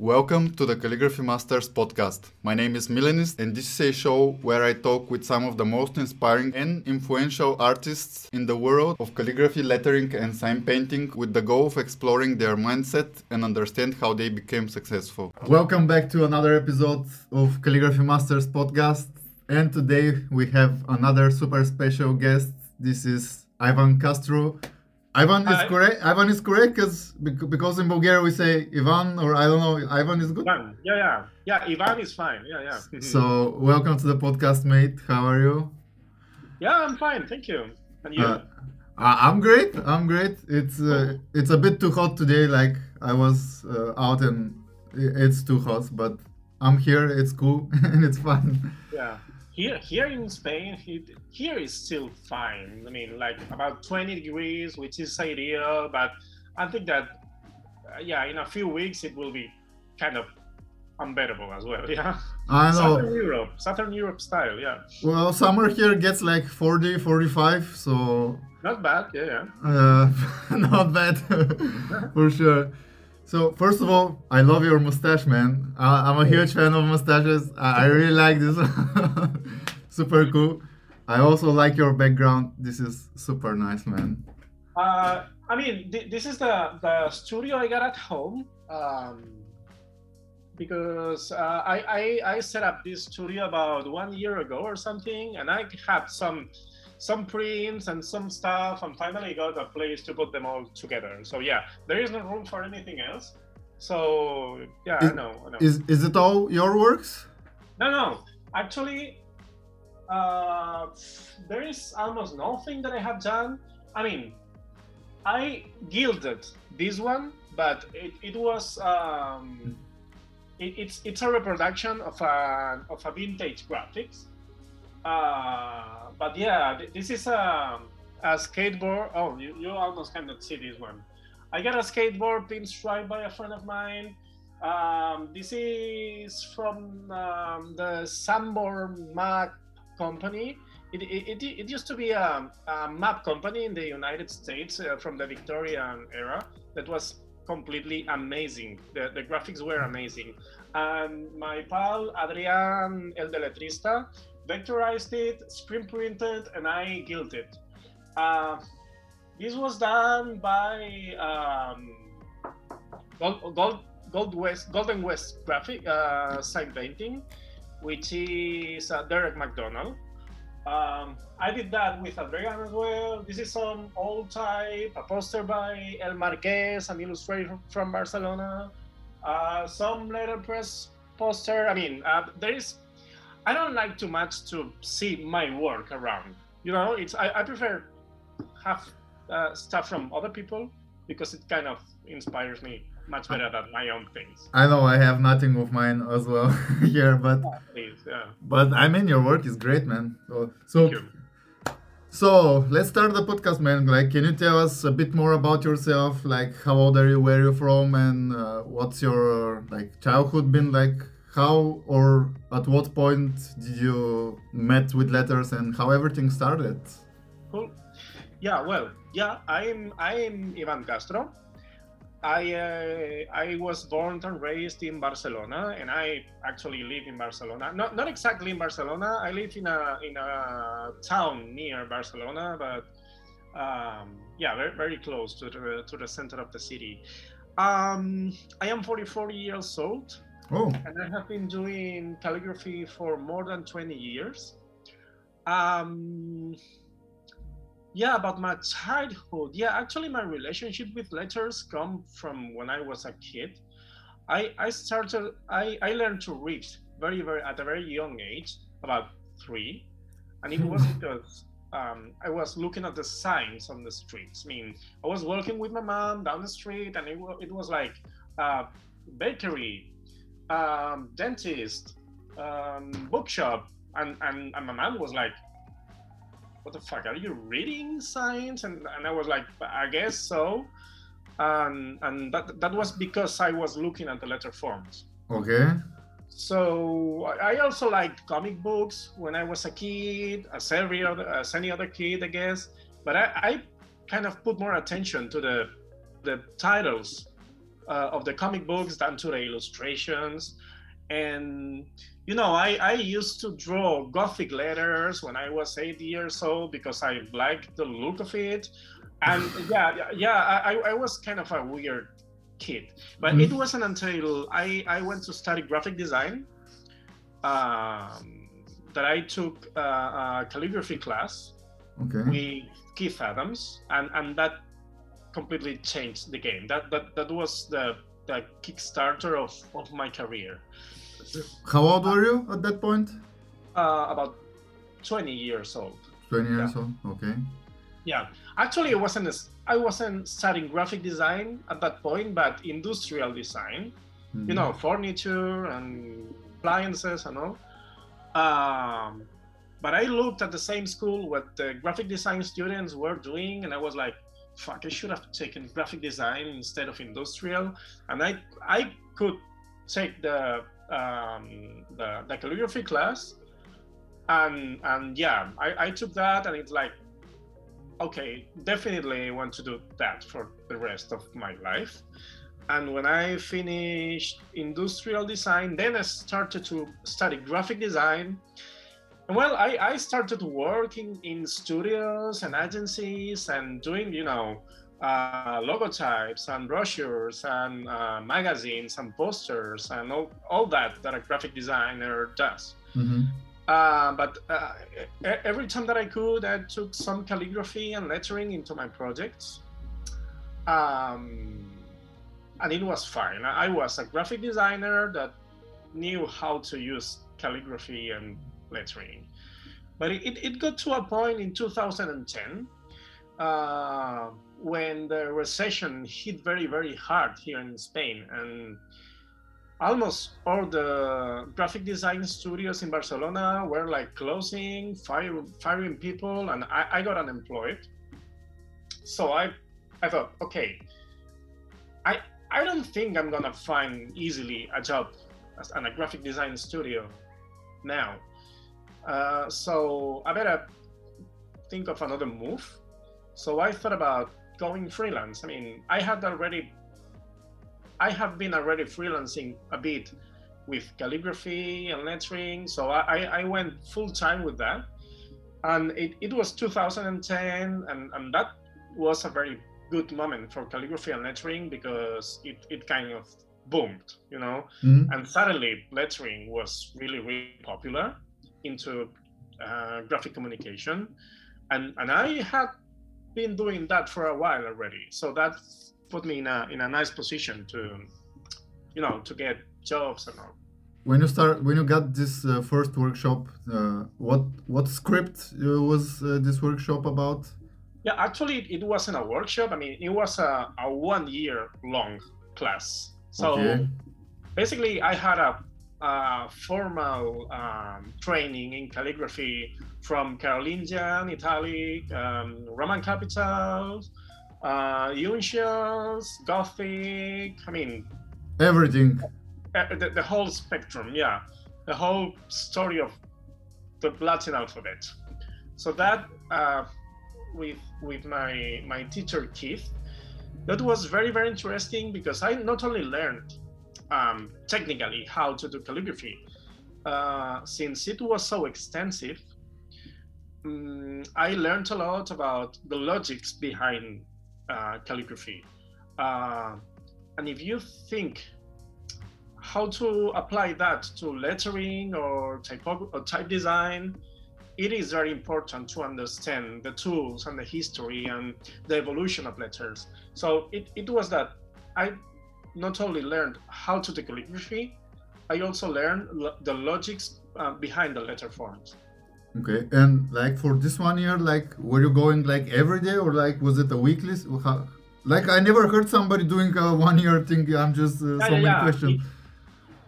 Welcome to the Calligraphy Masters podcast. My name is Milenis, and this is a show where I talk with some of the most inspiring and influential artists in the world of calligraphy, lettering, and sign painting with the goal of exploring their mindset and understand how they became successful. Welcome back to another episode of Calligraphy Masters podcast. And today we have another super special guest. This is Ivan Castro Ivan is correct. Ivan is correct because because in Bulgaria we say Ivan or I don't know. Ivan is good. Ivan. Yeah, yeah, yeah. Ivan is fine. Yeah, yeah. so welcome to the podcast, mate. How are you? Yeah, I'm fine. Thank you. And you? Uh, I'm great. I'm great. It's uh, it's a bit too hot today. Like I was uh, out and it's too hot, but I'm here. It's cool and it's fun. Yeah here here in Spain, here is still fine. I mean, like about 20 degrees, which is ideal. But I think that uh, yeah, in a few weeks it will be kind of unbearable as well. Yeah. I know. Southern Europe, Southern Europe style. Yeah. Well, summer here gets like 40, 45, so. Not bad. Yeah, yeah. Uh, not bad, for sure. So first of all, I love your mustache, man. I, am a huge fan of mustaches. I, I really like this. super cool. I also like your background. This is super nice, man. Uh, I mean, th- this is the the studio I got at home. Um, because uh, I, I I set up this studio about one year ago or something, and I had some some prints and some stuff and finally got a place to put them all together. So yeah there is no room for anything else. So yeah is, I, know, I know. is is it all your works? No no. Actually uh, there is almost nothing that i have done. I mean i gilded this one but it, it was um, it, it's it's a reproduction of a of a vintage graphics uh, but yeah, this is a, a skateboard. Oh, you, you almost cannot see this one. I got a skateboard pinstripe by a friend of mine. Um, this is from um, the Sanborn Map company. It, it, it, it, used to be a, a, map company in the United States uh, from the Victorian era that was completely amazing. The, the graphics were amazing. And my pal Adrian El Deletrista vectorized it, screen printed, and I gilded. Uh, this was done by um, Gold, Gold, Gold West, Golden West Graphic uh, Sign Painting, which is uh, Derek McDonald. Um, I did that with Adrian as well. This is some old type, a poster by El Marquez, an illustrator from Barcelona. Uh, some letterpress poster. I mean, uh, there is I don't like too much to see my work around. You know, it's I, I prefer have uh, stuff from other people because it kind of inspires me much better than my own things. I know I have nothing of mine as well here, but yeah, please, yeah. but I mean your work is great, man. So, so so let's start the podcast, man. Like, can you tell us a bit more about yourself? Like, how old are you? Where are you from? And uh, what's your like childhood been like? How or at what point did you met with letters and how everything started? Cool. Yeah, well, yeah, I'm I'm Ivan Castro. I uh, I was born and raised in Barcelona, and I actually live in Barcelona. Not not exactly in Barcelona. I live in a in a town near Barcelona, but um, yeah, very very close to the to the center of the city. Um, I am 44 years old. Oh. And I have been doing calligraphy for more than 20 years. Um, yeah, about my childhood. Yeah, actually, my relationship with letters come from when I was a kid. I, I started, I, I learned to read very, very, at a very young age, about three. And it was because um, I was looking at the signs on the streets. I mean, I was walking with my mom down the street, and it, it was like uh, bakery, um, dentist, um, bookshop, and, and and my mom was like, "What the fuck? Are you reading science?" And and I was like, "I guess so." And and that that was because I was looking at the letter forms. Okay. So I also liked comic books when I was a kid, as every other as any other kid, I guess. But I, I kind of put more attention to the the titles uh, of the comic books down to the illustrations. And you know, I, I used to draw gothic letters when I was eight years old because I liked the look of it. And yeah, yeah, I, I was kind of a weird kid. But mm-hmm. it wasn't until I, I went to study graphic design um, that I took a, a calligraphy class okay. with Keith Adams, and, and that completely changed the game. That that, that was the, the kickstarter of, of my career. How old were you at that point? Uh, about 20 years old. 20 years yeah. old, okay. Yeah, actually, it wasn't. I wasn't studying graphic design at that point, but industrial design. Mm-hmm. You know, furniture and appliances and all. Um, but I looked at the same school what the graphic design students were doing, and I was like, "Fuck! I should have taken graphic design instead of industrial." And I I could take the um, the, the calligraphy class, and and yeah, I, I took that, and it's like, okay, definitely want to do that for the rest of my life. And when I finished industrial design, then I started to study graphic design. And well, I, I started working in studios and agencies and doing, you know, uh, logotypes and brochures and uh, magazines and posters and all, all that that a graphic designer does. Mm-hmm. Uh, but uh, every time that I could, I took some calligraphy and lettering into my projects. Um, and it was fine. I was a graphic designer that knew how to use calligraphy and lettering. But it, it got to a point in 2010 uh, when the recession hit very, very hard here in Spain. And almost all the graphic design studios in Barcelona were like closing, fire, firing people, and I, I got unemployed. So I, I thought, okay, I, I don't think I'm gonna find easily a job as in a graphic design studio now. Uh, so I better think of another move. So I thought about going freelance. I mean, I had already, I have been already freelancing a bit with calligraphy and lettering. So I, I went full time with that. And it, it was 2010, and, and that was a very good moment for calligraphy and lettering because it, it kind of boomed, you know, mm-hmm. and suddenly lettering was really, really popular into uh, graphic communication. And, and I had been doing that for a while already. So that put me in a, in a nice position to, you know, to get jobs and all. When you start, when you got this uh, first workshop, uh, what what script uh, was uh, this workshop about? Yeah, actually, it wasn't a workshop. I mean, it was a, a one year long class. So okay. basically, I had a, a formal um, training in calligraphy from Carolingian, Italic, um, Roman capitals, uh, uncials, Gothic. I mean, everything. Uh, the, the whole spectrum, yeah. The whole story of the Latin alphabet. So that uh, with with my my teacher Keith. That was very very interesting because I not only learned um, technically how to do calligraphy, uh, since it was so extensive. Um, I learned a lot about the logics behind uh, calligraphy, uh, and if you think how to apply that to lettering or or type design, it is very important to understand the tools and the history and the evolution of letters. So it, it was that I not only learned how to do calligraphy, I also learned lo- the logics uh, behind the letter forms. Okay, and like for this one year, like were you going like every day or like was it a weekly? How, like I never heard somebody doing a one year thing. I'm just uh, yeah, so yeah, many questions.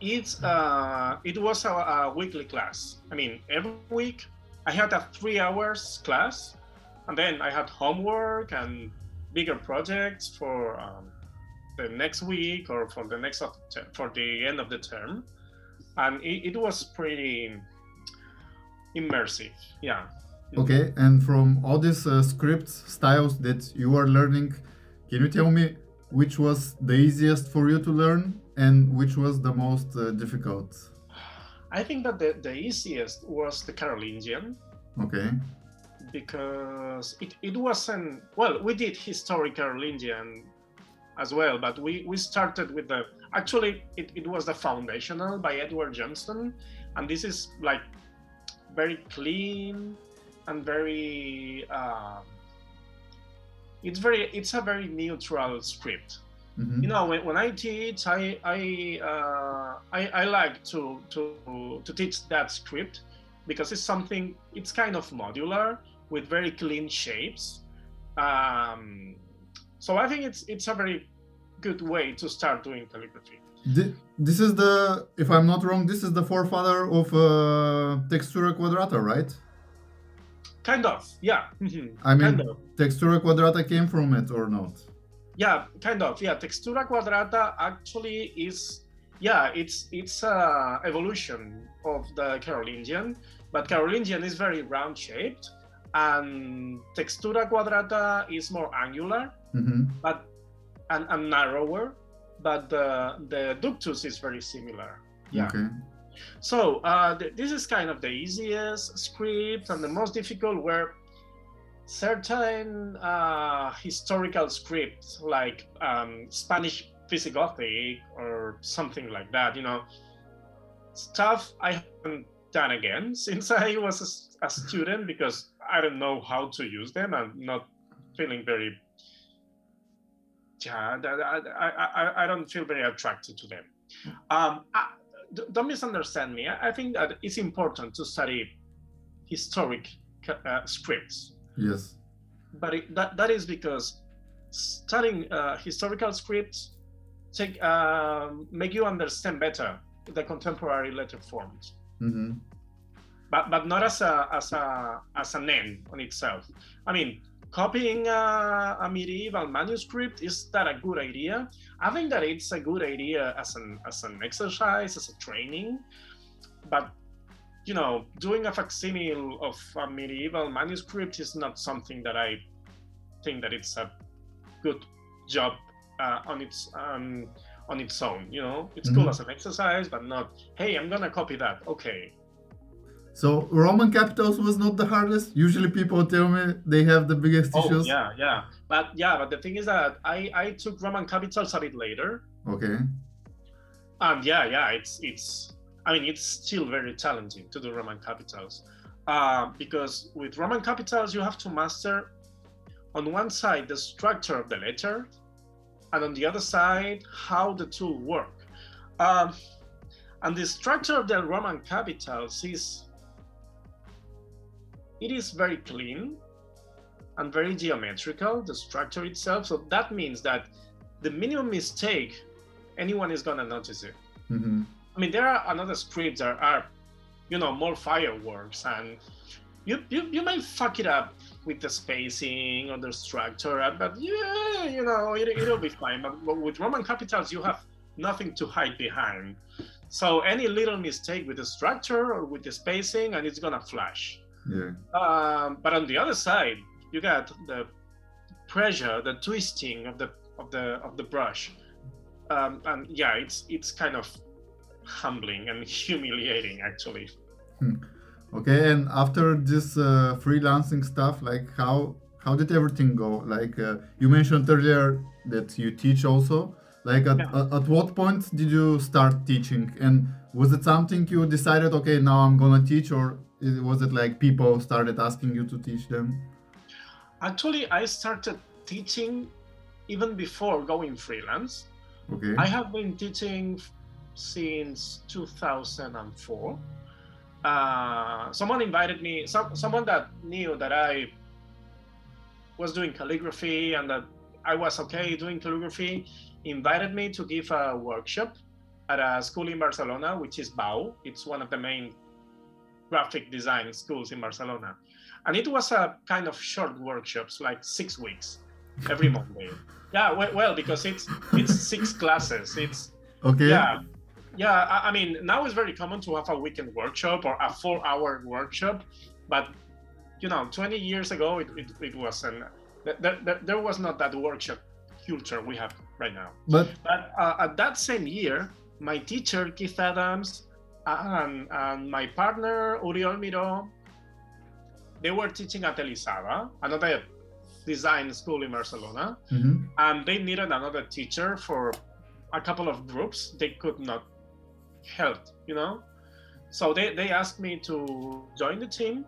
It, it's uh, it was a, a weekly class. I mean, every week I had a three hours class, and then I had homework and bigger projects for um, the next week or for the next for the end of the term, and it, it was pretty immersive. Yeah. Okay, and from all these uh, scripts styles that you are learning, can you tell me which was the easiest for you to learn and which was the most uh, difficult? I think that the, the easiest was the Carolingian. Okay. Because it, it wasn't, well, we did historic Carolingian as well, but we, we started with the, actually, it, it was the foundational by Edward Johnston. And this is like very clean and very, uh, it's very, it's a very neutral script. Mm-hmm. You know, when, when I teach, I I, uh, I I like to to to teach that script because it's something. It's kind of modular with very clean shapes. Um, so I think it's it's a very good way to start doing calligraphy. This is the, if I'm not wrong, this is the forefather of uh, Textura Quadrata, right? Kind of, yeah. I mean, kind of. Textura Quadrata came from it or not? Yeah, kind of. Yeah, Textura Quadrata actually is, yeah, it's it's a evolution of the Carolingian, but Carolingian is very round shaped, and Textura Quadrata is more angular, mm-hmm. but and, and narrower, but the the ductus is very similar. Yeah. Okay. So uh, th- this is kind of the easiest script, and the most difficult were certain uh, historical scripts like um, Spanish Visigothic or something like that. You know, stuff I haven't done again since I was a, a student because I don't know how to use them. I'm not feeling very yeah, I, I, I don't feel very attracted to them. Um, I, don't misunderstand me. I think that it's important to study historic uh, scripts. Yes. But it, that, that is because studying uh, historical scripts take uh, make you understand better the contemporary letter forms. Mm-hmm. But but not as a as a as an end on itself. I mean, copying a, a, medieval manuscript is that a good idea. I think that it's a good idea as an as an exercise as a training but you know doing a facsimile of a medieval manuscript is not something that i think that it's a good job uh, on its um, on its own you know? It's mm-hmm. cool as an exercise but not hey i'm gonna copy that. Okay so Roman capitals was not the hardest. Usually people tell me they have the biggest oh, issues. Yeah, yeah. But yeah, but the thing is that I I took Roman capitals a bit later. Okay. And yeah, yeah, it's it's I mean it's still very challenging to do Roman capitals. Uh, because with Roman capitals you have to master on one side the structure of the letter and on the other side how the tool work. Um, and the structure of the Roman capitals is it is very clean and very geometrical, the structure itself. So that means that the minimum mistake, anyone is gonna notice it. Mm-hmm. I mean, there are another scripts that are, you know, more fireworks, and you you, you might fuck it up with the spacing or the structure, but yeah, you know, it, it'll be fine. But, but with Roman capitals, you have nothing to hide behind. So any little mistake with the structure or with the spacing, and it's gonna flash. Yeah. Um, but on the other side, you got the pressure, the twisting of the of the of the brush, um, and yeah, it's it's kind of humbling and humiliating actually. Hmm. Okay, and after this uh, freelancing stuff, like how how did everything go? Like uh, you mentioned earlier that you teach also. Like at, yeah. at, at what point did you start teaching? And was it something you decided, okay, now I'm gonna teach, or was it like people started asking you to teach them? Actually, I started teaching even before going freelance. Okay. I have been teaching since 2004. Uh, someone invited me, some, someone that knew that I was doing calligraphy and that I was okay doing calligraphy, invited me to give a workshop at a school in Barcelona, which is BAU. It's one of the main graphic design schools in Barcelona. And it was a kind of short workshops, like six weeks every Monday. Yeah, well, well, because it's it's six classes. It's okay. Yeah, yeah. I, I, mean, now it's very common to have a weekend workshop or a four-hour workshop, but you know, 20 years ago, it, it, it wasn't. There, there, there was not that workshop culture we have right now. But But uh, at that same year, my teacher Keith Adams and, and my partner Oriol Miró, they were teaching at Elisava, another design school in Barcelona, Mhm. and they needed another teacher for a couple of groups they could not help, you know. So they, they asked me to join the team,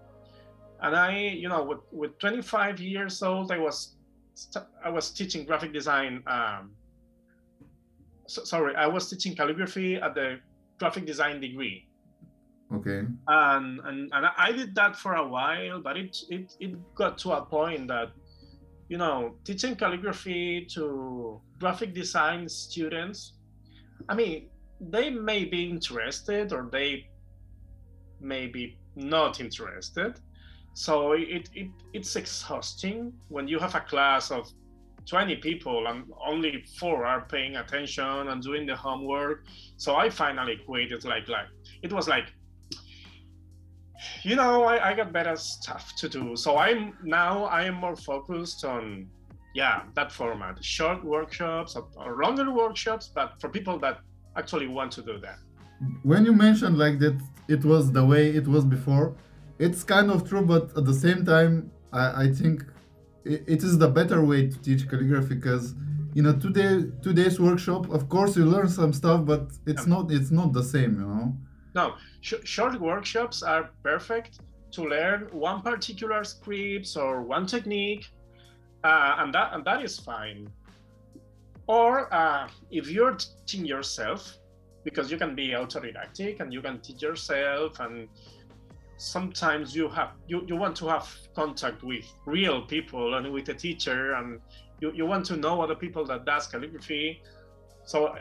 and I, you know, with, with 25 years old, I was I was teaching graphic design. Um, so, sorry, I was teaching calligraphy at the graphic design degree, okay. and and, and I did that for a while, but it it it got to a point that, you know, teaching calligraphy to graphic design students, I mean, they may be interested or they may be not interested. So it, it it's exhausting when you have a class of 20 people and only four are paying attention and doing the homework. So I finally quit. It's like like it was like you know I, I got better stuff to do. So I'm now I am more focused on yeah that format short workshops or, or longer workshops but for people that actually want to do that When you mentioned like that it was the way it was before, it's kind of true, but at the same time, I, I think it, it is the better way to teach calligraphy because in a two day two days workshop, of course you learn some stuff, but it's not it's not the same, you know. No, sh- short workshops are perfect to learn one particular scripts or one technique, uh, and that and that is fine. Or uh, if you're teaching yourself, because you can be autodidactic and you can teach yourself, and sometimes you have you, you want to have contact with real people and with a teacher, and you, you want to know other people that does calligraphy. So uh,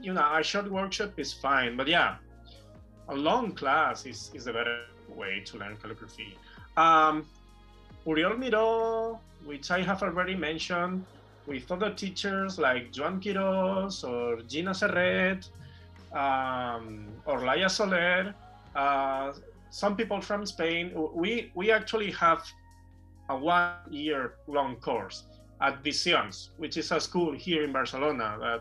you know, a short workshop is fine, but yeah, a long class is, is a better way to learn calligraphy. Um, Oriol Miró, which I have already mentioned, with other teachers like Joan Quiros or Gina Serret um, or Laia Soler, uh, some people from Spain. We, we actually have a one year long course at Visions, which is a school here in Barcelona. That,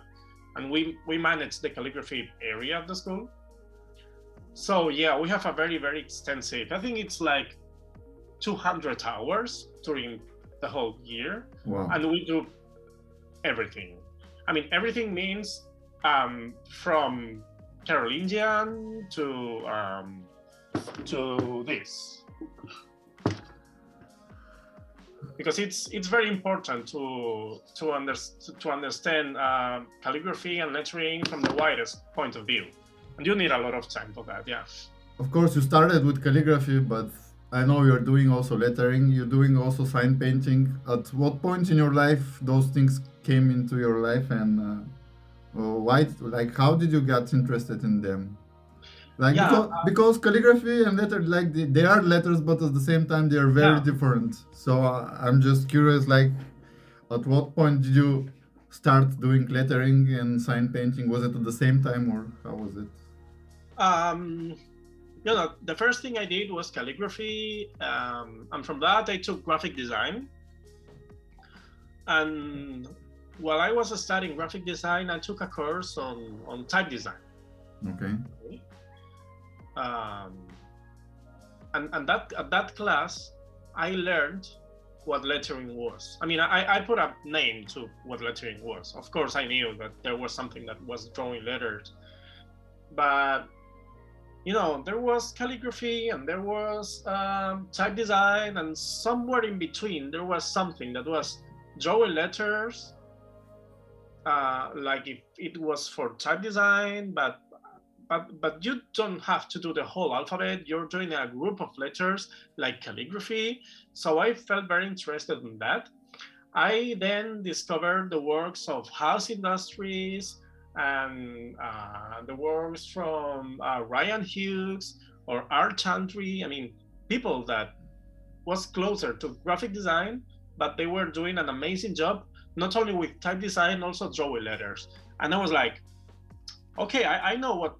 and we, we manage the calligraphy area of the school. So yeah, we have a very very extensive. I think it's like 200 hours during the whole year, Wow. and we do everything. I mean, everything means um, from Carolingian to um, to this, because it's it's very important to to, under, to understand uh, calligraphy and lettering from the widest point of view. And you need a lot of time for that, yeah. Of course, you started with calligraphy, but I know you're doing also lettering. You're doing also sign painting. At what point in your life those things came into your life, and uh, uh, why? Like, how did you get interested in them? Like, Yeah, because, uh, because calligraphy and letter, like they, they are letters, but at the same time they are very Yeah. different. So uh, I'm just curious, like, at what point did you start doing lettering and sign painting? Was it at the same time, or how was it? Um, you know, the first thing I did was calligraphy, um, and from that I took graphic design. And while I was studying graphic design, I took a course on on type design. Okay. Um, and and that at that class, I learned what lettering was. I mean, I, I put a name to what lettering was. Of course, I knew that there was something that was drawing letters, but you know, there was calligraphy and there was um, type design, and somewhere in between, there was something that was drawing letters. Uh, like if it was for type design, but but but you don't have to do the whole alphabet. You're doing a group of letters like calligraphy. So I felt very interested in that. I then discovered the works of House Industries and uh, the works from uh, Rian Hughes or Art Chantry. I mean, people that was closer to graphic design, but they were doing an amazing job, not only with type design, also drawing letters. And I was like, okay, I, I know what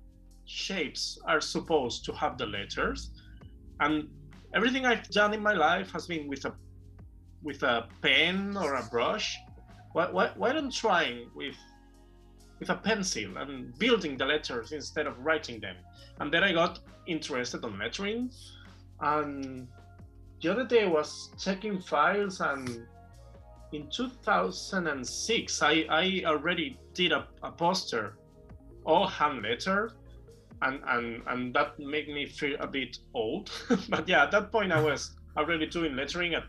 shapes are supposed to have the letters, and everything I've done in my life has been with a with a pen or a brush, why, why, why don't try with with a pencil and building the letters instead of writing them? And then I got interested on lettering. And the other day I was checking files and in 2006 I, I already did a, a poster all hand lettered and, and and that made me feel a bit old. But yeah at that point I was already doing lettering at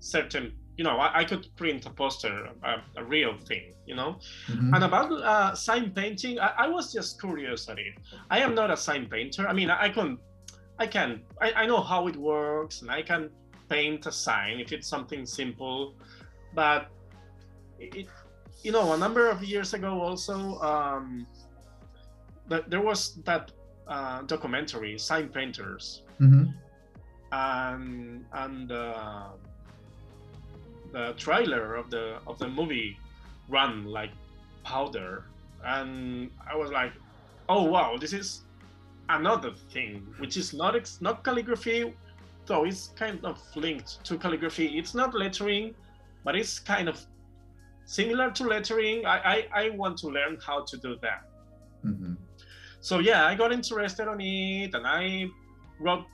certain you know I, I could print a poster a, a real thing you know? Mm-hmm. and about uh, sign painting I, I, was just curious at it. I am not a sign painter. I mean I, I can I can I, I know how it works and I can paint a sign if it's something simple but it, you know a number of years ago also um, there was that uh, documentary sign painters mm-hmm. and and uh, the trailer of the of the movie run like powder and i was like oh wow this is another thing which is not ex- not calligraphy though it's kind of linked to calligraphy it's not lettering but it's kind of similar to lettering. I, I, I want to learn how to do that. Mm-hmm. So yeah, I got interested on it, and I wrote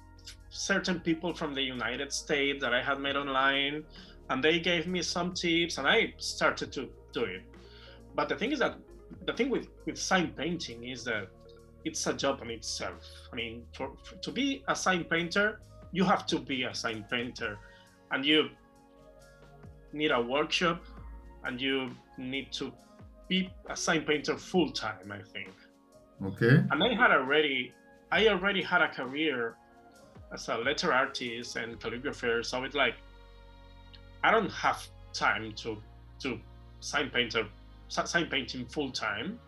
certain people from the United States that I had met online, and they gave me some tips, and I started to do it. But the thing is that the thing with with sign painting is that it's a job in itself. I mean, for, for to be a sign painter, you have to be a sign painter, and you need a workshop and you need to be a sign painter full time, I think. Okay. And I had already, I already had a career as a letter artist and calligrapher, so it's like, I don't have time to to sign painter sign painting full time.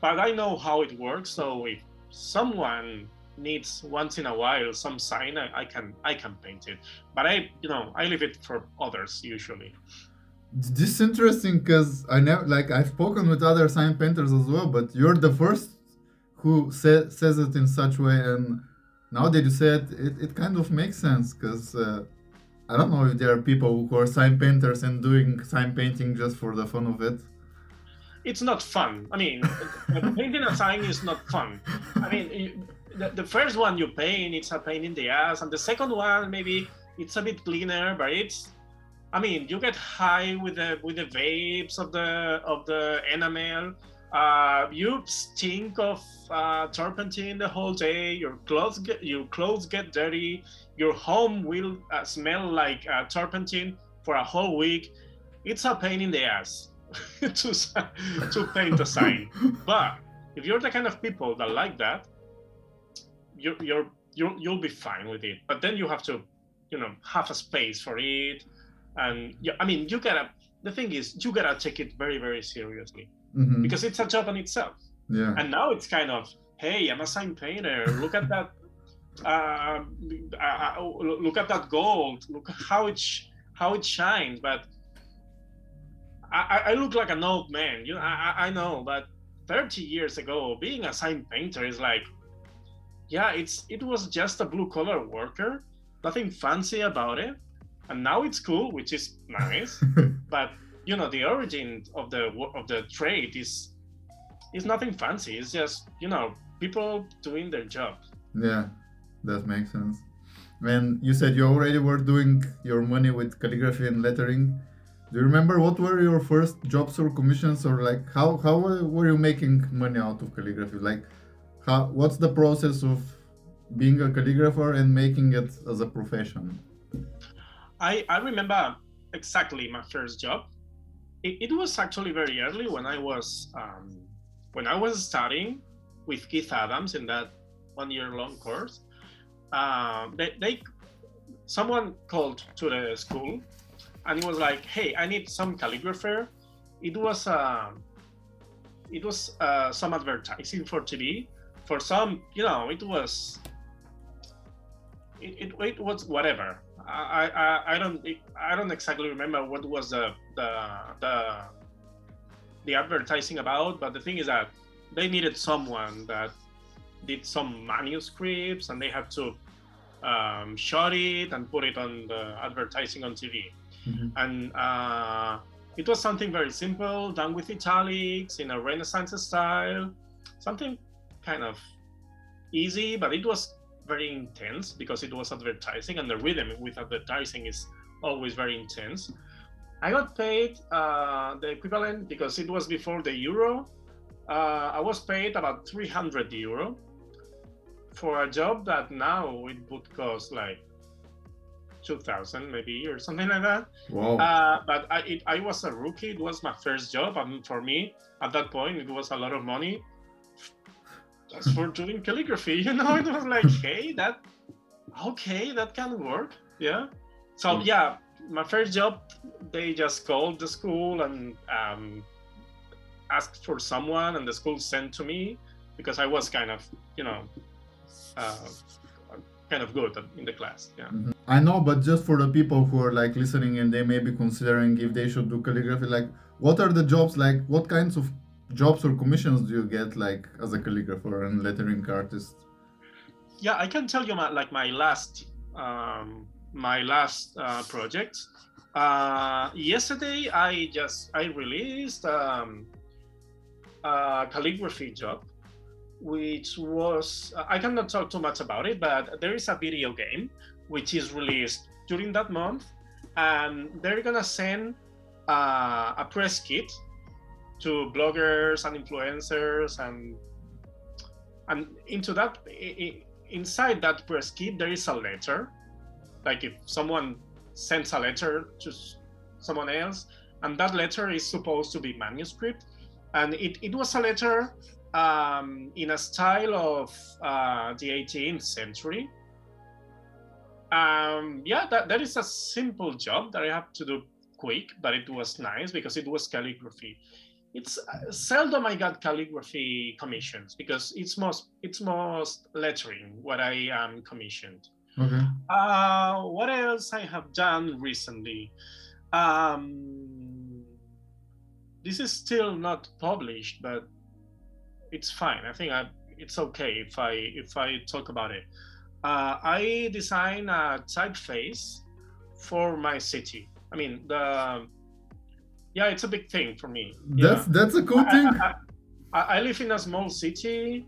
But I know how it works, so if someone needs once in a while some sign I, I, can i can paint it but i you know i leave it for others usually this is interesting because i never like i've spoken with other sign painters as well but you're the first who say, says it in such way and now that you said it, it kind of makes sense because uh, i don't know if there are people who are sign painters and doing sign painting just for the fun of it. It's not fun. I mean painting a sign is not fun. I mean the, the first one you paint, it's a pain in the ass, and the second one maybe it's a bit cleaner, but it's I mean, you get high with the with the vapes of the of the enamel. Uh, you stink of uh, turpentine the whole day. Your clothes get your clothes get dirty. Your home will uh, smell like uh, turpentine for a whole week. It's a pain in the ass to to paint a sign. but if you're the kind of people that like that, you're you're you'll you'll be fine with it. But then you have to, you know, have a space for it, and yeah, I mean, you gotta. The thing is, you gotta take it very very seriously mm-hmm. because it's a job in itself. Yeah. And now it's kind of, hey, I'm a sign painter. Look at that. Uh, uh, uh look at that gold. Look how it sh- how it shines. But I, I look like an old man. You know, I, I know, but 30 years ago, being a sign painter is like yeah, it's it was just a blue collar worker, nothing fancy about it, and now it's cool, which is nice. but you know, the origin of the of the trade is is nothing fancy. It's just you know people doing their job. Yeah, that makes sense. When you said you already were doing your money with calligraphy and lettering, do you remember what were your first jobs or commissions, or like how how were you making money out of calligraphy? Like how, what's the process of being a calligrapher and making it as a profession? I, I remember exactly my first job. It, it was actually very early when I was um, when I was studying with Keith Adams in that one year long course. Uh, they, they someone called to the school and it was like, "Hey, I need some calligrapher." It was uh, it was uh, some advertising for TV, for some, you know, it was it, it, it was whatever. I, I, I don't I don't exactly remember what was the, the the the advertising about, but the thing is that they needed someone that did some manuscripts and they had to um, shot it and put it on the advertising on TV. Mm-hmm. And uh, it was something very simple, done with italics in a Renaissance style, something kind of easy, but it was very intense because it was advertising, and the rhythm with advertising is always very intense. I got paid uh, the equivalent because it was before the euro. Uh, I was paid about 300 euro for a job that now it would cost like 2000 maybe or something like that. Wow. Uh, but I, it, I was a rookie. It was my first job. And for me, at that point, it was a lot of money for doing calligraphy. You know, it was like, hey, that, okay, that can work. Yeah. So, yeah, my first job, they just called the school and um, asked for someone, and the school sent to me because I was kind of, you know, uh, kind of good in the class. Yeah. I know, but just for the people who are like listening and they may be considering if they should do calligraphy, like what are the jobs like? What kinds of jobs or commissions do you get like as a calligrapher and lettering artist? yeah i can tell you my, like my last um, my last uh, project uh, yesterday i just i released um, a calligraphy job which was i cannot talk too much about it but there is a video game which is released during that month and they're gonna send uh, a press kit to bloggers and influencers and and into that inside that press kit there is a letter. Like if someone sends a letter to someone else and that letter is supposed to be manuscript. And it, it was a letter um, in a style of uh, the 18th century. Um, yeah that, that is a simple job that i have to do quick but it was nice because it was calligraphy it's uh, seldom I got calligraphy commissions because it's most it's most lettering what I am commissioned. Okay. Uh, what else I have done recently? Um, this is still not published, but it's fine. I think I, it's okay if I if I talk about it. Uh, I design a typeface for my city. I mean the yeah, it's a big thing for me. Yeah. That's that's a cool I- thing. I, I, I live in a small city.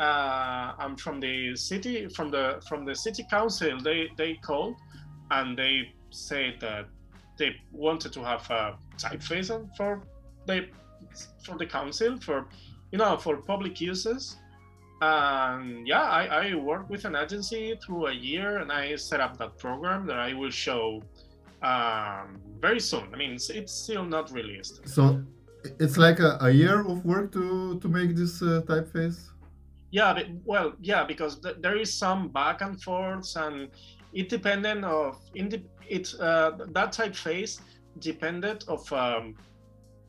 Uh, I'm from the city, from the from the city council. They they called, and they said that they wanted to have a typeface for they for the council for you know for public uses. And yeah, I, I worked with an agency through a year, and I set up that program that I will show um, very soon. I mean, it's, it's still not released. So it's like a, a year of work to to make this uh, typeface. Yeah, but, well, yeah, because th- there is some back and forths, and it depended of in the, it uh, that typeface depended of um,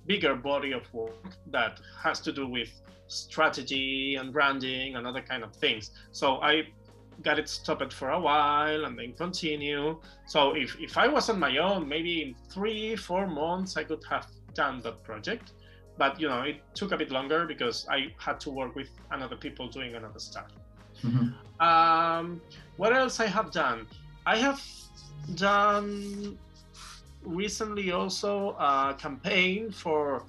bigger body of work that has to do with strategy and branding and other kind of things. So I got it stopped for a while and then continue. So if if I was on my own, maybe in three four months I could have done that project. But you know it took a bit longer because i had to work with another people doing another stuff. Mhm. um, what else i have done? I have done recently also a campaign for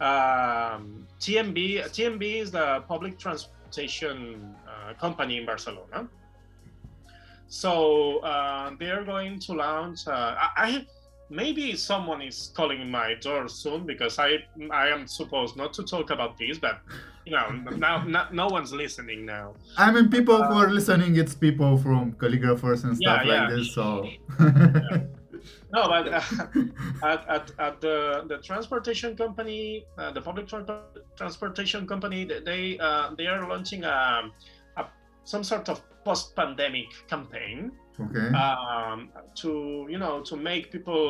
um, tmb tmb is the public transportation uh, company in barcelona so uh, they're going to launch uh, I, maybe someone is calling my door soon because I I am supposed not to talk about this, but you know now no, no one's listening now. I mean, people who are listening, it's people from calligraphers and stuff Yeah, like yeah. this. So No, but uh, at, at, at the the transportation company, uh, the public tra- transportation company, they- they uh, they are launching a, a some sort of post pandemic campaign. okay. um, to you know to make people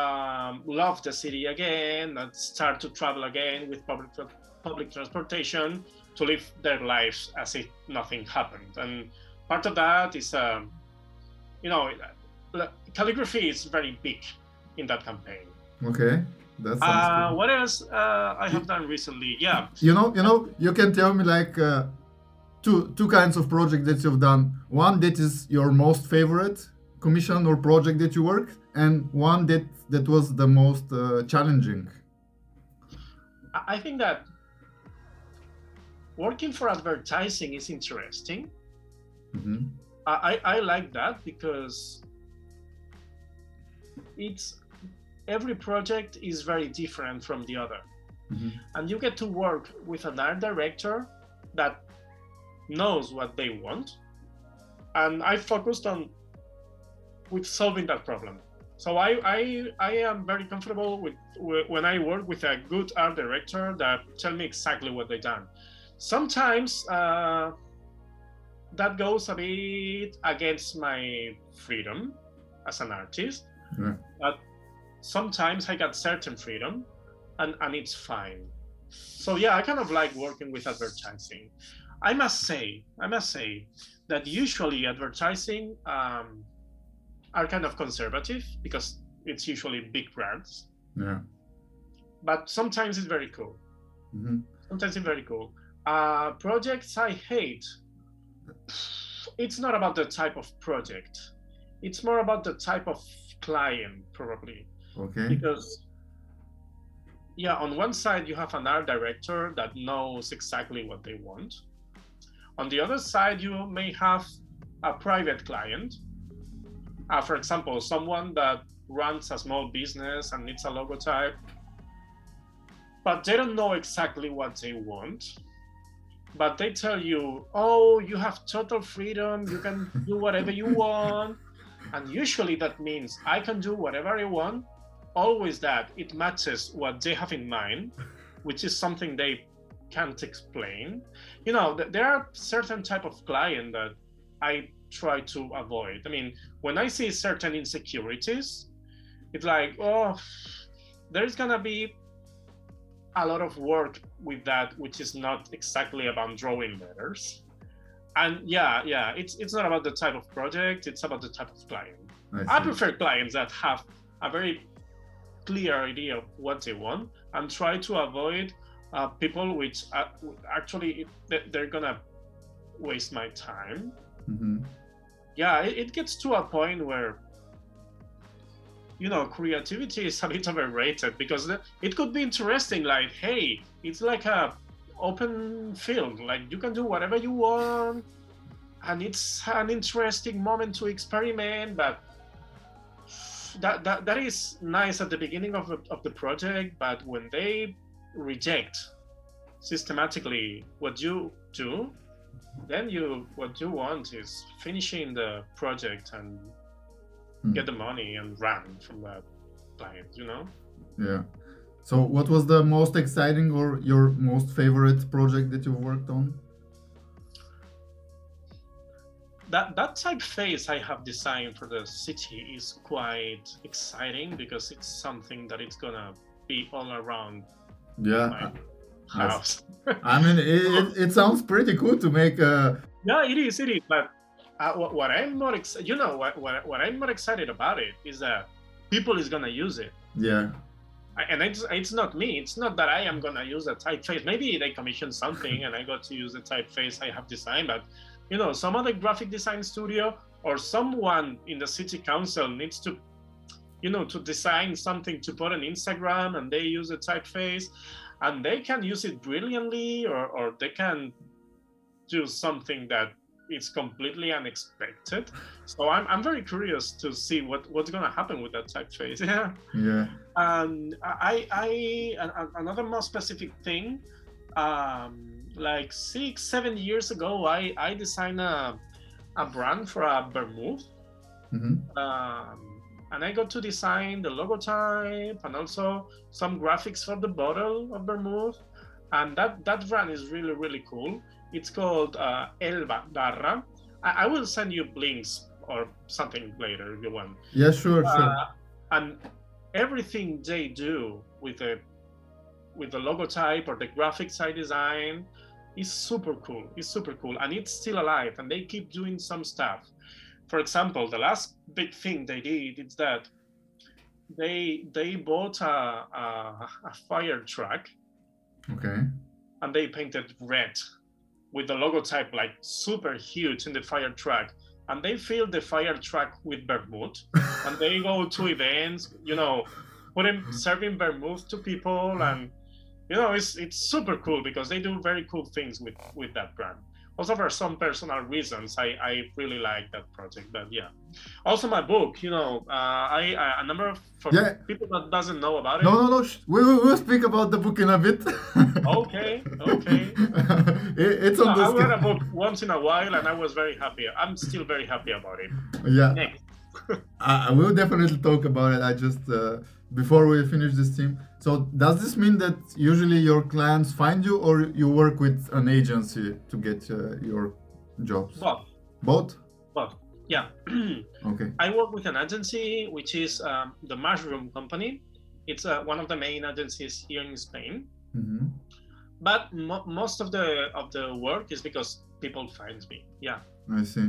um, love the city again and start to travel again with public tra- public transportation to live their lives as if nothing happened and part of that is um, you know calligraphy is very big in that campaign Okay. That sounds uh, what else uh, i have done recently yeah You know, you know, you can tell me like uh, two two kinds of project that you've done. One that is your most favorite, commission or project that you worked, and one that that was the most uh, challenging? I think that working for advertising is interesting. Mm-hmm. I, I like that because it's every project is very different from the other. Mm-hmm. And you get to work with an art director that knows what they want. And I focused on with solving that problem. So I, I, I am very comfortable with, when I work with a good art director that tell me exactly what they done. Sometimes uh, that goes a bit against my freedom as an artist, yeah. but sometimes I got certain freedom, and and it's fine. So yeah, I kind of like working with advertising. I must say, I must say that usually advertising um, are kind of conservative because it's usually big brands. Yeah. But sometimes it's very cool. Mm-hmm. Sometimes it's very cool. Uh, projects I hate. It's not about the type of project. It's more about the type of client, probably. Okay. Because yeah, on one side you have an art director that knows exactly what they want. On the other side, you may have a private client uh, for example, someone that runs a small business and needs a logotype, but they don't know exactly what they want. But they tell you, oh, you have total freedom, you can do whatever you want. And usually that means I can do whatever I want, always that it matches what they have in mind, which is something they can't explain. You know, there are certain type of client that I try to avoid. I mean, when I see certain insecurities, it's like, oh, there's gonna be a lot of work with that, which is not exactly about drawing letters. And yeah, yeah, it's it's not about the type of project; it's about the type of client. I, I prefer clients that have a very clear idea of what they want and try to avoid uh, people which uh, actually they're gonna waste my time Mm-hmm. Yeah, it, it gets to a point where you know creativity is a bit overrated because it could be interesting like hey it's like a open field like you can do whatever you want and it's an interesting moment to experiment but that that, that is nice at the beginning of, of the project but when they reject systematically what you do then you what you want is finishing the project and mm. get the money and run from that client you know? Yeah. So what was the most exciting or your most favorite project that you've worked on? That that typeface I have designed for the city is quite exciting because it's something that it's gonna be all around yeah house. I mean, it, it, sounds pretty cool to make a. Yeah, it is. It is. But uh, what, what, I'm not excited, you know, what, what, what I'm not excited about it is that people is gonna use it. Yeah. And it's it's not me. It's not that I am gonna use a typeface. Maybe they commission something and I got to use the typeface I have designed. But you know, some other graphic design studio or someone in the city council needs to, you know, to design something to put on Instagram and they use a typeface and they can use it brilliantly or, or they can do something that is completely unexpected. So i'm, I'm very curious to see what, what's going to happen with that typeface. Yeah. Yeah. And i i another more specific thing um like six seven years ago i i designed a, a brand for a vermouth mm-hmm. um and I got to design the logotype and also some graphics for the bottle of vermouth. And that that brand is really really cool. It's called uh, El Barra. I, I, will send you links or something later if you want. Yeah, sure, uh, sure. And everything they do with the with the logotype or the graphics I design is super cool. It's super cool, and it's still alive, and they keep doing some stuff for example, the last big thing they did is that they they bought a, a, a fire truck. Okay. And they painted red with the logotype like super huge in the fire truck. and they fill the fire truck with vermouth, and they go to events, you know, putting serving vermouth to people, and you know, it's it's super cool because they do very cool things with with that brand also for some personal reasons i i really like that project but yeah also my book you know uh, i, I a number of for Yeah. people that doesn't know about it No, no, no. sh- We will we'll speak about the book in a bit. okay okay It- it's No, on the i read a book once in a while and i was very happy i'm still very happy about it Yeah, next I, I will definitely talk about it. I just uh, before we finish this team. So does this mean that usually your clients find you, or you work with an agency to get uh, your jobs? Both. Both. but yeah Okay. i work with an agency which is um, the mushroom company it's uh, one of the main agencies here in spain hmm but mo- most of the of the work is because people find me yeah I see.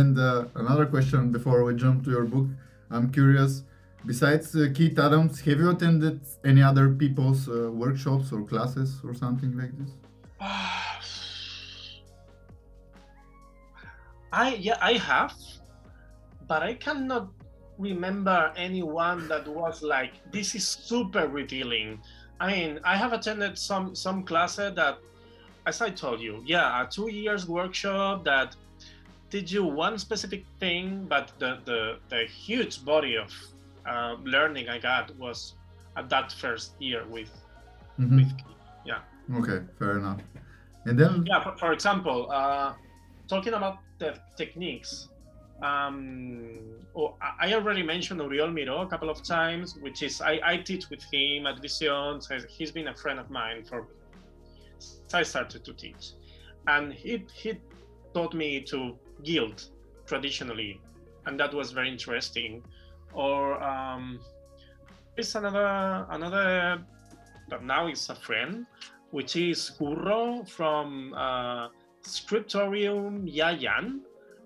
And uh, another question before we jump to your book, I'm curious. Besides uh, Keith Adams, have you attended any other people's uh, workshops or classes or something like this? I yeah I have, but I cannot remember anyone that was like this is super revealing. I mean, I have attended some some classes that, as I told you, yeah, a two years workshop that did you one specific thing, but the the, the huge body of uh, learning I got was at that first year with Mhm. with yeah. Okay, fair enough. And then, yeah for, for example uh, talking about the techniques um, oh, I- already mentioned Oriol Miró a couple of times, which is I, I teach with him at Elisava. So he's been a friend of mine for since I started to teach, and he he taught me to gild traditionally, and that was very interesting. Or um, there's another another that now is a friend, which is Curro from uh, Scriptorium Yayan,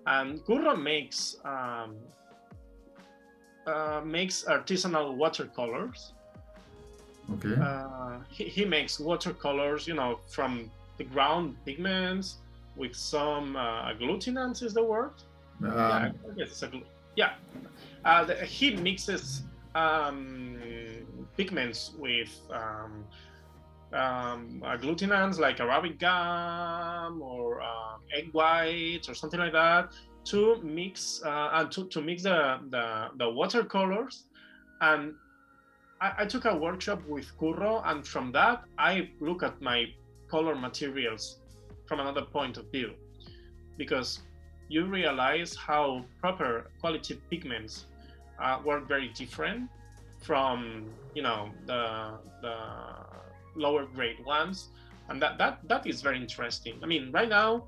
and Curro makes um, uh, makes artisanal watercolors. okay. Uh, he, he makes watercolors, you know, from the ground pigments with some uh, agglutinants is the word. yeah, Um, a yeah. Uh, he mixes um, pigments with um, um, agglutinants like Arabic gum or um, egg whites or something like that to mix uh, and to, to mix the, the, the watercolors. And I, I took a workshop with Curro, and from that I look at my color materials from another point of view because you realize how proper quality pigments uh, work very different from you know the the lower grade ones and that that that is very interesting i mean right now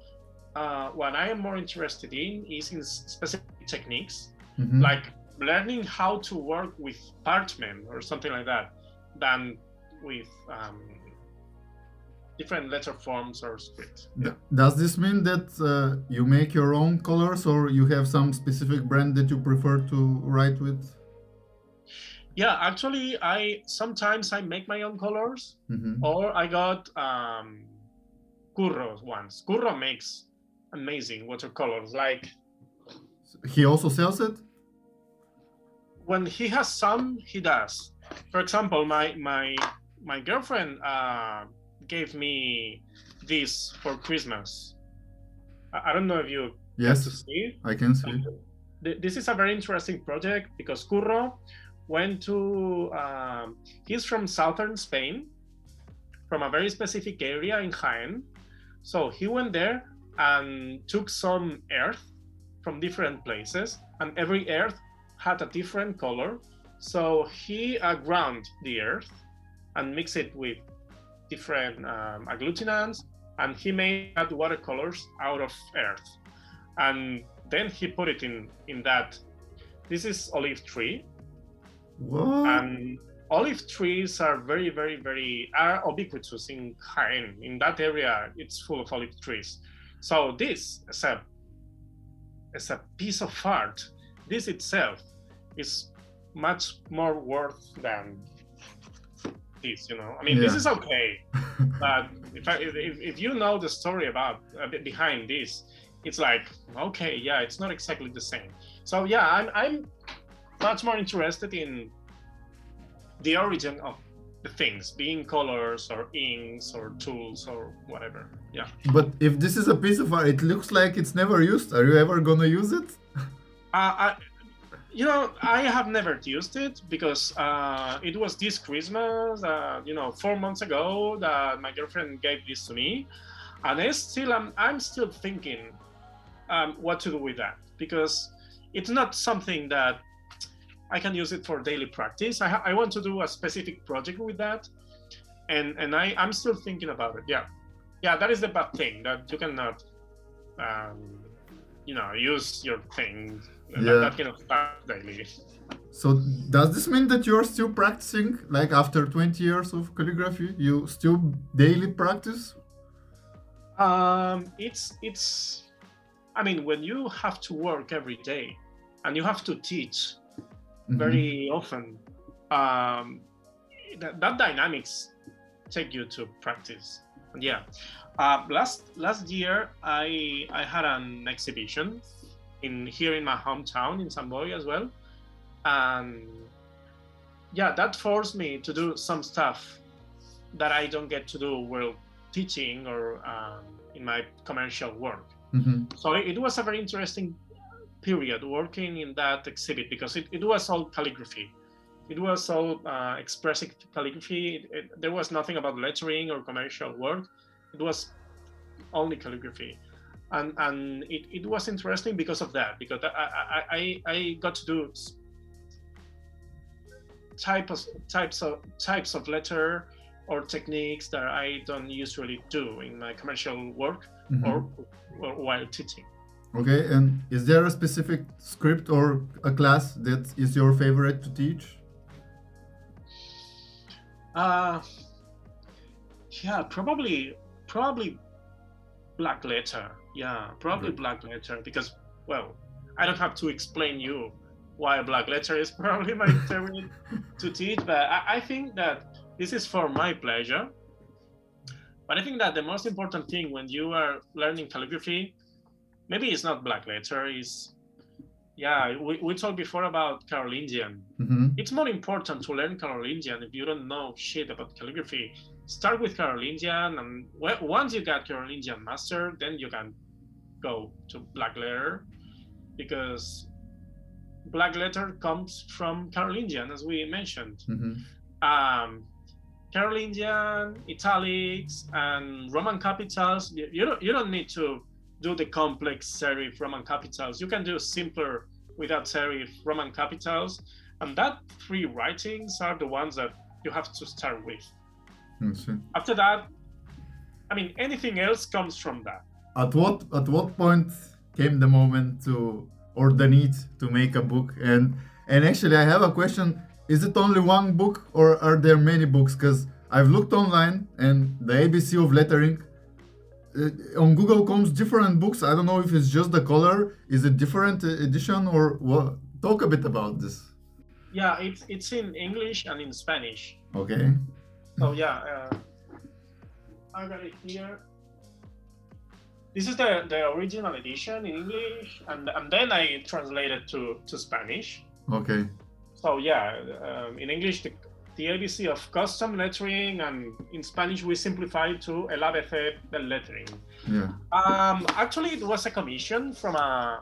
uh, what i am more interested in is in specific techniques mhm. like learning how to work with parchment or something like that than with um, different letter forms or script D- Does this mean that uh, you make your own colors or you have some specific brand that you prefer to write with? yeah actually i sometimes i make my own colors Mhm. or I got um, Curro ones. Curro makes amazing watercolors. Like He also sells it? when he has some, he does. For example, my my my girlfriend uh, gave me this for Christmas. I, I don't know if you Yes, to see. I can see. Th- This is a very interesting project because Curro went to. Um, he's from southern Spain, from a very specific area in Jaén. So he went there and took some earth from different places, and every earth had a different color. So he uh, ground the earth and mixed it with different um, agglutinants, and he made watercolors out of earth. And then he put it in in that. This is olive tree, What? and olive trees are very very very are ubiquitous in Jaén. In that area, it's full of olive trees. So this is a is a piece of art. This itself is much more worth than this. You know, I mean, this is okay, but if, I, if if you know the story about bit behind this, it's like okay, yeah, it's not exactly the same. So yeah, I'm I'm much more interested in the origin of the things, being colors or inks or tools or whatever. Yeah. But if this is a piece of art, it looks like it's never used. Are you ever gonna use it? Uh, I, you know, I have never used it because uh, it was this Christmas, uh, you know, four months ago that my girlfriend gave this to me, and I still I'm I'm still thinking um, what to do with that because it's not something that I can use it for daily practice. I, ha- I want to do a specific project with that, and and I I'm still thinking about it. Yeah, yeah, that is the bad thing that you cannot, um, you know, use your thing yeah. that, kind of stuff daily. So does this mean that you're still practicing? Like after 20 years of calligraphy, you still daily practice? Um, it's it's. I mean, when you have to work every day, and you have to teach mm-hmm. very often, um, that, that dynamics take you to practice. And yeah, uh, last last year I I had an exhibition in here in my hometown in Sant Boi as well, and yeah, that forced me to do some stuff that I don't get to do while teaching or um, in my commercial work. Mm-hmm. So it, was a very interesting period working in that exhibit because it, it was all calligraphy. It was all uh, expressive calligraphy. It, it, there was nothing about lettering or commercial work. It was only calligraphy. And, and it, it was interesting because of that, because I, I, I, got to do type of, types of types of letter or techniques that I don't usually do in my commercial work mm-hmm. or, or while teaching. Okay, and is there a specific script or a class that is your favorite to teach? Uh, yeah, probably, probably black letter. Yeah, probably okay. black letter because, well, I don't have to explain you why black letter is probably my favorite to teach, but I, I think that this is for my pleasure. But I think that the most important thing when you are learning calligraphy maybe it's not black letter is yeah we, we talked before about carolingian mm-hmm. it's more important to learn carolingian if you don't know shit about calligraphy start with carolingian and once you got carolingian master then you can go to black letter because black letter comes from carolingian as we mentioned mm-hmm. um, carolingian italics and roman capitals you, you don't you don't need to do the complex serif Roman capitals. You can do simpler without serif Roman capitals. And that three writings are the ones that you have to start with. After that, I mean, anything else comes from that. At what at what point came the moment to or the need to make a book? And and actually, I have a question: Is it only one book, or are there many books? Because I've looked online, and the ABC of lettering on Google comes different books. I don't know if it's just the color. Is it different edition or what? Talk a bit about this. Yeah, it's it's in English and in Spanish. Okay. So yeah, uh, I got it here. This is the, the original edition in English, and and then I translated to to Spanish. Okay. So yeah, um, in English the the ABC of custom lettering, and in Spanish we simplified to El ABC del lettering. Yeah. Um, actually, it was a commission from a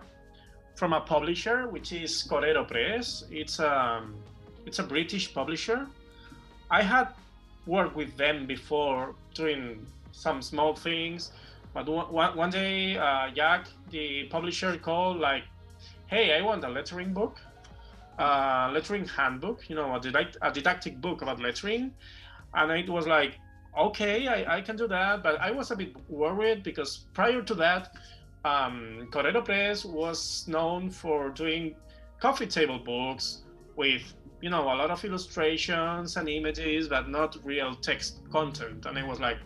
from a publisher, which is Korero Press. It's a um, it's a British publisher. I had worked with them before doing some small things, but one, one day, uh, Jack, the publisher, called like, "Hey, I want a lettering book." Uh, lettering handbook, you know, a, didact- a didactic book about lettering. And it was like, okay, I, I can do that. But I was a bit worried because prior to that, um, Press was known for doing coffee table books with, you know, a lot of illustrations and images, but not real text content. And I was like,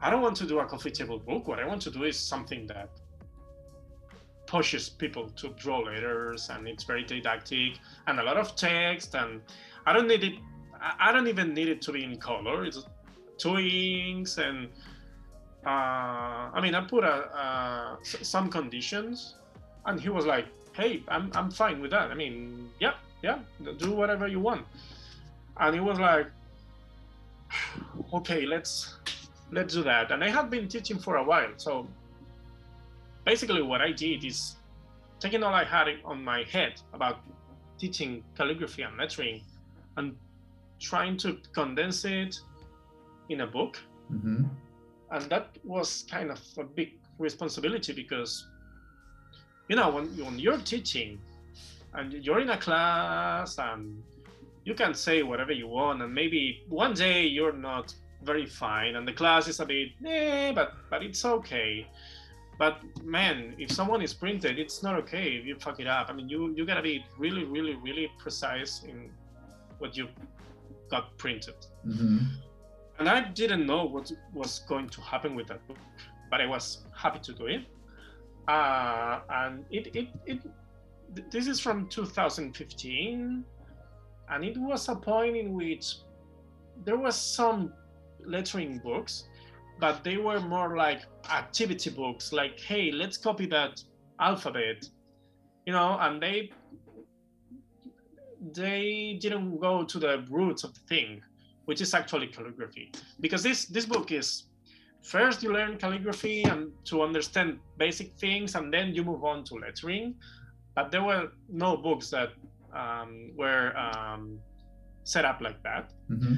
I don't want to do a coffee table book. What I want to do is something that pushes people to draw letters and it's very didactic and a lot of text and I don't need it I don't even need it to be in color. It's two inks and uh, I mean, I put a, some conditions, and he was like, "Hey, I'm I'm fine with that. I mean, yeah, yeah, do whatever you want." And he was like, "Okay, let's let's do that." And I had been teaching for a while, so basically, what I did is taking all I had on my head about teaching calligraphy and lettering, and trying to condense it in a book. Mm-hmm and that was kind of a big responsibility because you know when, when you're teaching and you're in a class and you can say whatever you want and maybe one day you're not very fine and the class is a bit eh, but but it's okay but man if someone is printed it's not okay if you fuck it up. I mean you you gotta be really really really precise in what you got printed. Mm-hmm. And I didn't know what was going to happen with that book, but I was happy to do it. Uh, and it, it, it, this is from 2015, and it was a point in which there was some lettering books, but they were more like activity books, like, hey, let's copy that alphabet, you know, and they they didn't go to the roots of the thing which is actually calligraphy. Because this this book is first you learn calligraphy and to understand basic things, and then you move on to lettering. But there were no books that um, were um, set up like that. Mm-hmm.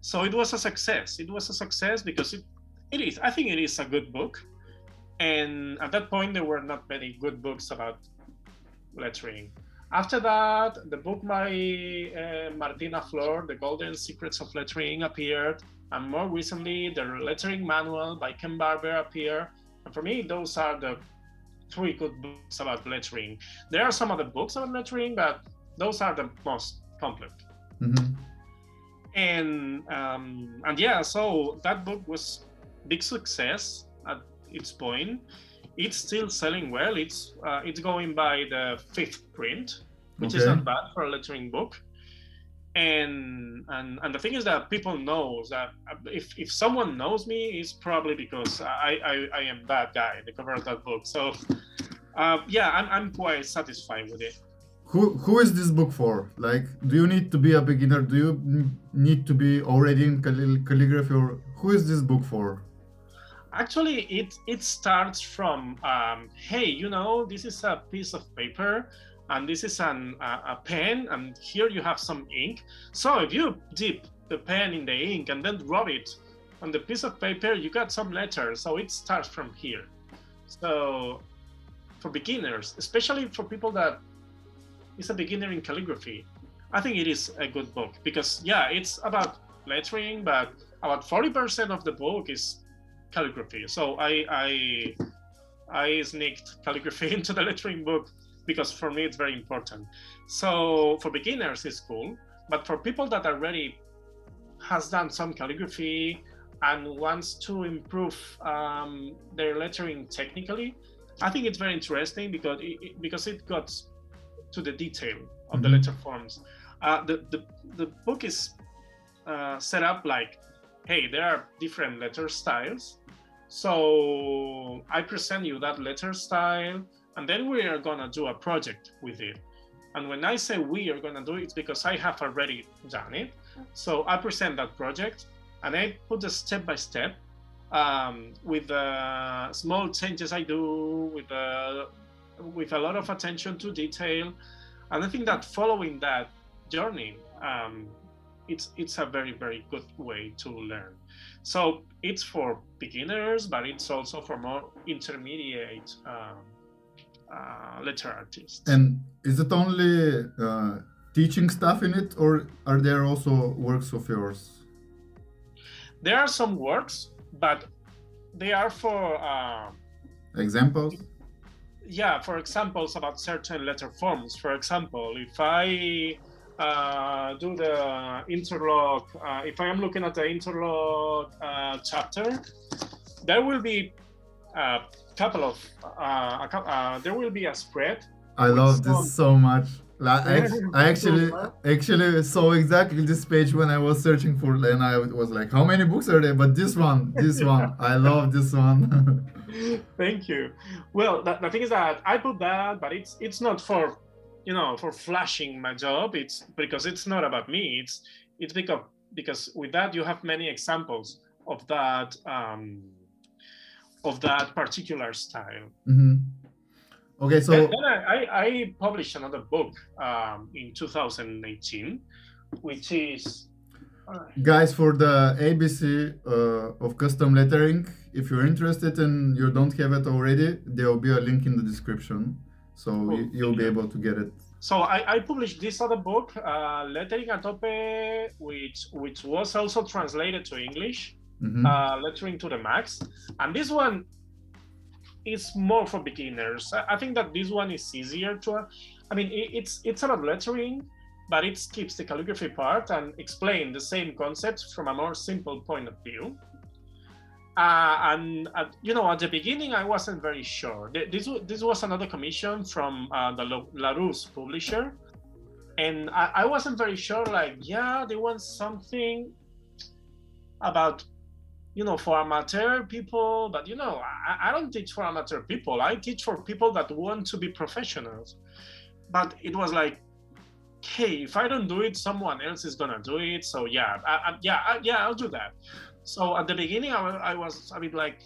So it was a success. It was a success because it, it is. I think it is a good book. And at that point, there were not many good books about lettering. After that, the book by uh, Martina Flor, The Golden Secrets of Lettering, appeared. And more recently, the lettering manual by Ken Barber appeared. And for me, those are the three good books about lettering. There are some other books about lettering, but those are the most complete. Mm-hmm. And um, and yeah, so that book was big success at its point it's still selling well. It's uh, it's going by the fifth print, which okay. is not bad for a lettering book. And and and the thing is that people know that if if someone knows me, it's probably because I I, I am that guy, the cover of that book. So uh, yeah, I'm I'm quite satisfied with it. Who who is this book for? Like, do you need to be a beginner? Do you need to be already in calligraphy, or who is this book for? Actually it it starts from um, hey you know this is a piece of paper and this is an, a, a pen and here you have some ink. So if you dip the pen in the ink and then rub it on the piece of paper you got some letters. So it starts from here. So for beginners especially for people that is a beginner in calligraphy i think it is a good book because yeah it's about lettering but about 40% of the book is calligraphy. So I I I sneaked calligraphy into the lettering book because for me it's very important. So for beginners it's cool, but for people that already has done some calligraphy and wants to improve um, their lettering technically, I think it's very interesting because it, because it got to the detail of mm-hmm. the letter forms. Uh, the, the the book is uh, set up like, hey, there are different letter styles, so I present you that letter style, and then we are gonna do a project with it. And when I say we are gonna do it, it's because I have already done it. So I present that project, and I put the step by step um, with the small changes I do, with the with a lot of attention to detail. And I think that following that journey, um, it's it's a very very good way to learn. So it's for beginners, but it's also for more intermediate um, uh, letter artists. And is it only uh, teaching stuff in it, or are there also works of yours? There are some works, but they are for uh, examples. Yeah, for examples about certain letter forms. For example, if I uh, do the interlock, uh, if I am looking at the interlock uh, chapter, there will be a couple of, uh, a, uh, there will be a spread I love this so much. Like, I, I actually actually saw exactly this page when I was searching for and I was like, how many books are there? But this one, this one, I love this one. Thank you. Well, the, the thing is that I put that, but it's it's not for you know for flashing my job. It's because it's not about me. It's it's because because with that you have many examples of that um, of that particular style. Mm-hmm. Okay, so And then I, I, I published another book um, in 2018, which is uh, guys for the ABC uh, of custom lettering, if you're interested and you don't have it already, there will be a link in the description, so you, you'll be able to get it. so I, I published this other book, uh, Lettering a Tope, which which was also translated to English, Mhm. uh, Lettering to the Max, and this one is more for beginners. I, I think that this one is easier to. I mean, it, it's it's about lettering, but it skips the calligraphy part and explain the same concepts from a more simple point of view. Uh, and at, you know, at the beginning, I wasn't very sure. This this was another commission from uh, the Larousse publisher, and I, I wasn't very sure. Like, yeah, they want something about you know for amateur people but you know I, I don't teach for amateur people i teach for people that want to be professionals but it was like hey if i don't do it someone else is gonna do it so yeah I, I, yeah yeah i'll do that so at the beginning I, I was a bit like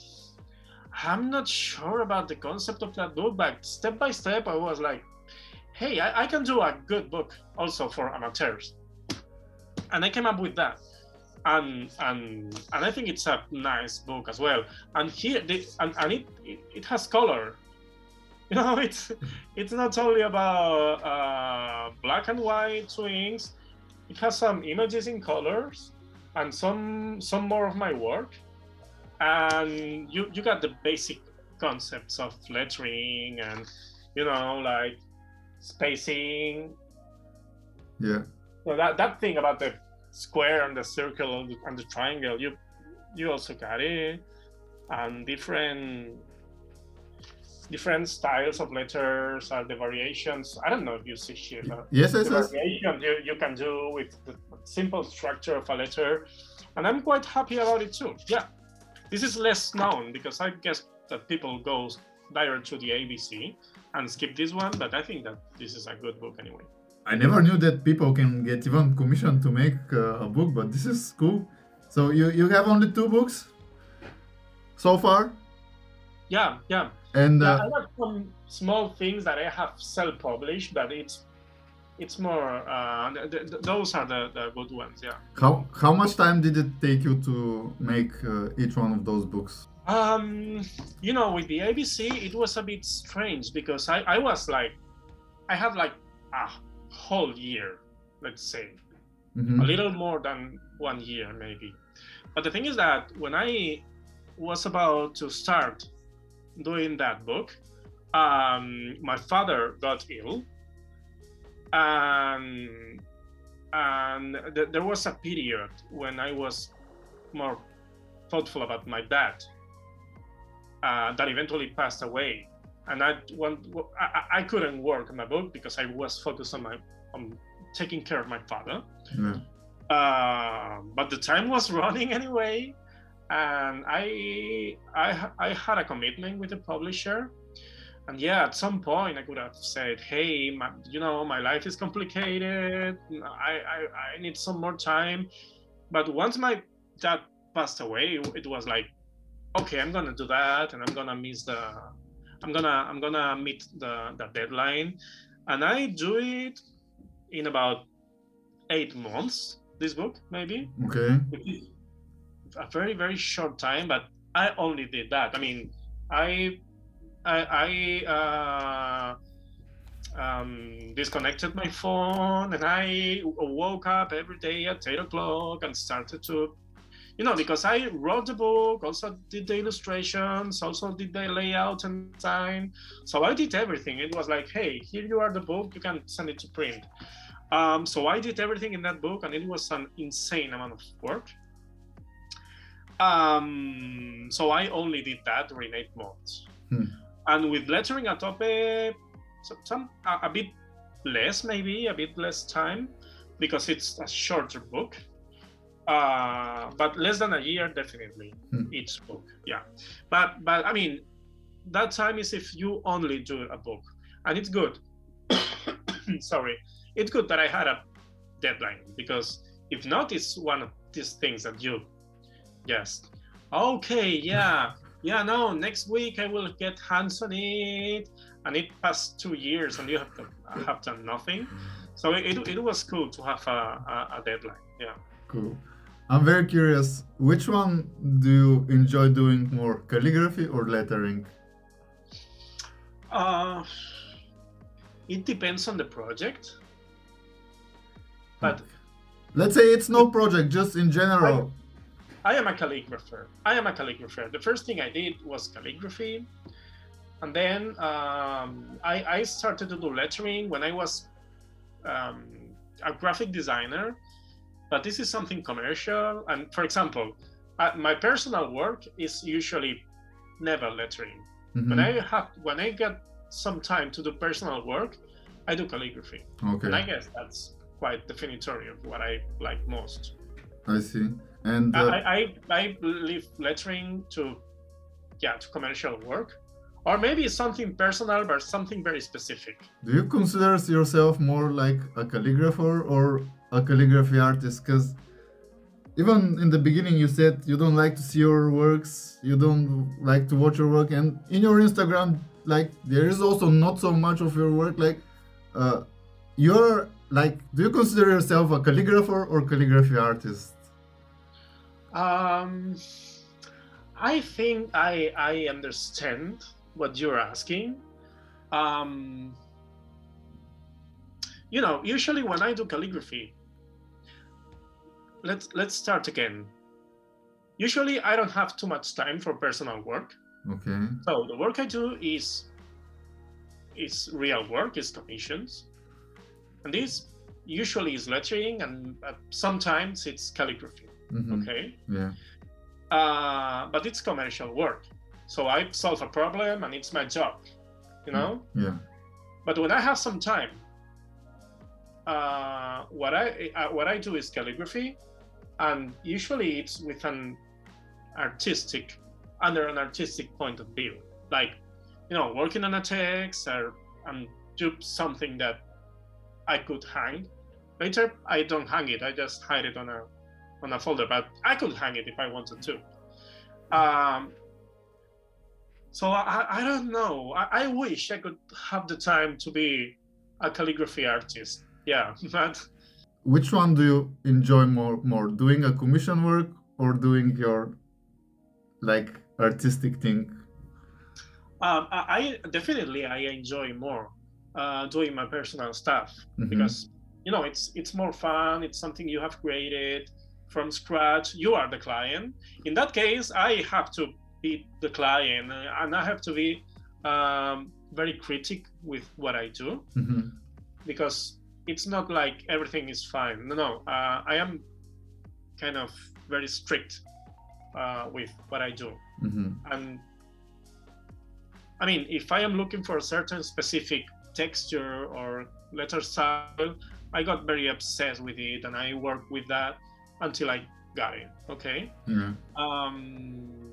i'm not sure about the concept of that book but step by step i was like hey i, I can do a good book also for amateurs and i came up with that and and and I think it's a nice book as well. And here, the, and, and it, it it has color. You know, it's it's not only about uh, black and white swings. It has some images in colors and some some more of my work. And you you got the basic concepts of lettering and you know like spacing. Yeah. So that that thing about the square and the circle and the, and the triangle you you also got it and different different styles of letters are the variations. I don't know if you see here Yes, yes, yes. variation you, you can do with the simple structure of a letter and i'm quite happy about it too. Yeah. This is less known because i guess that people go direct to the abc and skip this one but i think that this is a good book anyway. I never knew that people can get even commission to make uh, a book, but this is cool. So you you have only two books so far, yeah yeah and Yeah, uh, I have some small things that I have self-published, but it's it's more. Uh, th- th- those are the, the good ones. Yeah. how how much time did it take you to make uh, each one of those books? Um, you know, with the ABC, it was a bit strange because I I was like, I had like a whole year, let's say, Mhm. a little more than one year maybe. But the thing is that when I was about to start doing that book, um, my father got ill, and and th- there was a period when I was more thoughtful about my dad uh, that eventually passed away, and I want I, I couldn't work on my book because I was focused on my on taking care of my father. Yeah. Uh, but the time was running anyway, and I, I I had a commitment with the publisher, and yeah, at some point I could have said, "Hey, my, you know, my life is complicated. I, I I need some more time." But once my dad passed away, it was like, okay, I'm gonna do that, and I'm gonna miss the, I'm gonna I'm gonna meet the the deadline, and I do it in about eight months this book maybe Okay. A very very short time but i only did that. I mean i i, I uh, um, disconnected my phone and i woke up every day at 8 o'clock and started to you know because i wrote the book also did the illustrations also did the layout and design. So i did everything. It was like hey here you are the book you can send it to print. Um, so I did everything in that book, and it was an insane amount of work. Um, so I only did that during eight months. Hmm. And with lettering a tope, some, some a, a bit less maybe a bit less time because it's a shorter book uh, but less than a year definitely Hmm. each book yeah but but i mean that time is if you only do a book and it's good sorry it's good that i had a deadline because if not it's one of these things that you just okay yeah yeah no next week i will get hands on it and it passed two years and you have to have done nothing so it, it was cool to have a, a, a deadline yeah Cool. I'm very curious. Which one do you enjoy doing more, calligraphy or lettering? uh, it depends on the project but let's say it's no project, just in general. I am a calligrapher. I am a calligrapher. The first thing I did was calligraphy. And then um, I, I started to do lettering when I was um, a graphic designer. But this is something commercial. And for example, uh, my personal work is usually never lettering. Mhm. When I have, when I get some time to do personal work, I do calligraphy. Okay, And I guess that's quite definitory of what I like most. I see. And uh, I, I I leave lettering to yeah to commercial work or maybe something personal but something very specific do you consider yourself more like a calligrapher or a calligraphy artist? Because even in the beginning, you said you don't like to see your works, you don't like to watch your work, and in your Instagram, like there is also not so much of your work. Like, uh, you're like, do you consider yourself a calligrapher or calligraphy artist? Um i think i i understand what you're asking um you know usually when i do calligraphy let's let's start again usually i don't have too much time for personal work Okay. So the work I do is is real work, is commissions, and this usually is lettering, and uh, sometimes it's calligraphy. Mhm. Okay, Yeah. uh, but it's commercial work. So I solve a problem, and it's my job. You know. Yeah. But when I have some time, uh, what I uh, what I do is calligraphy, and usually it's with an artistic, under an artistic point of view, like you know, working on a text or and do something that I could hang. Later, I don't hang it; I just hide it on a on a folder. But I could hang it if I wanted to. Um, so I, I don't know. I, I wish I could have the time to be a calligraphy artist. Yeah, but Which one do you enjoy more? More doing a commission work or doing your like artistic thing? um, I, I definitely I enjoy more uh, doing my personal stuff Mhm. because you know it's it's more fun. It's something you have created from scratch. You are the client. In that case, I have to be the client, uh, and I have to be um, very critic with what I do. Mhm. because it's not like everything is fine. No, no. Uh, I am kind of very strict uh, with what I do, Mhm. and I mean, if I am looking for a certain specific texture or letter style, I got very obsessed with it, and I work with that until I got it. Okay. Yeah. Um,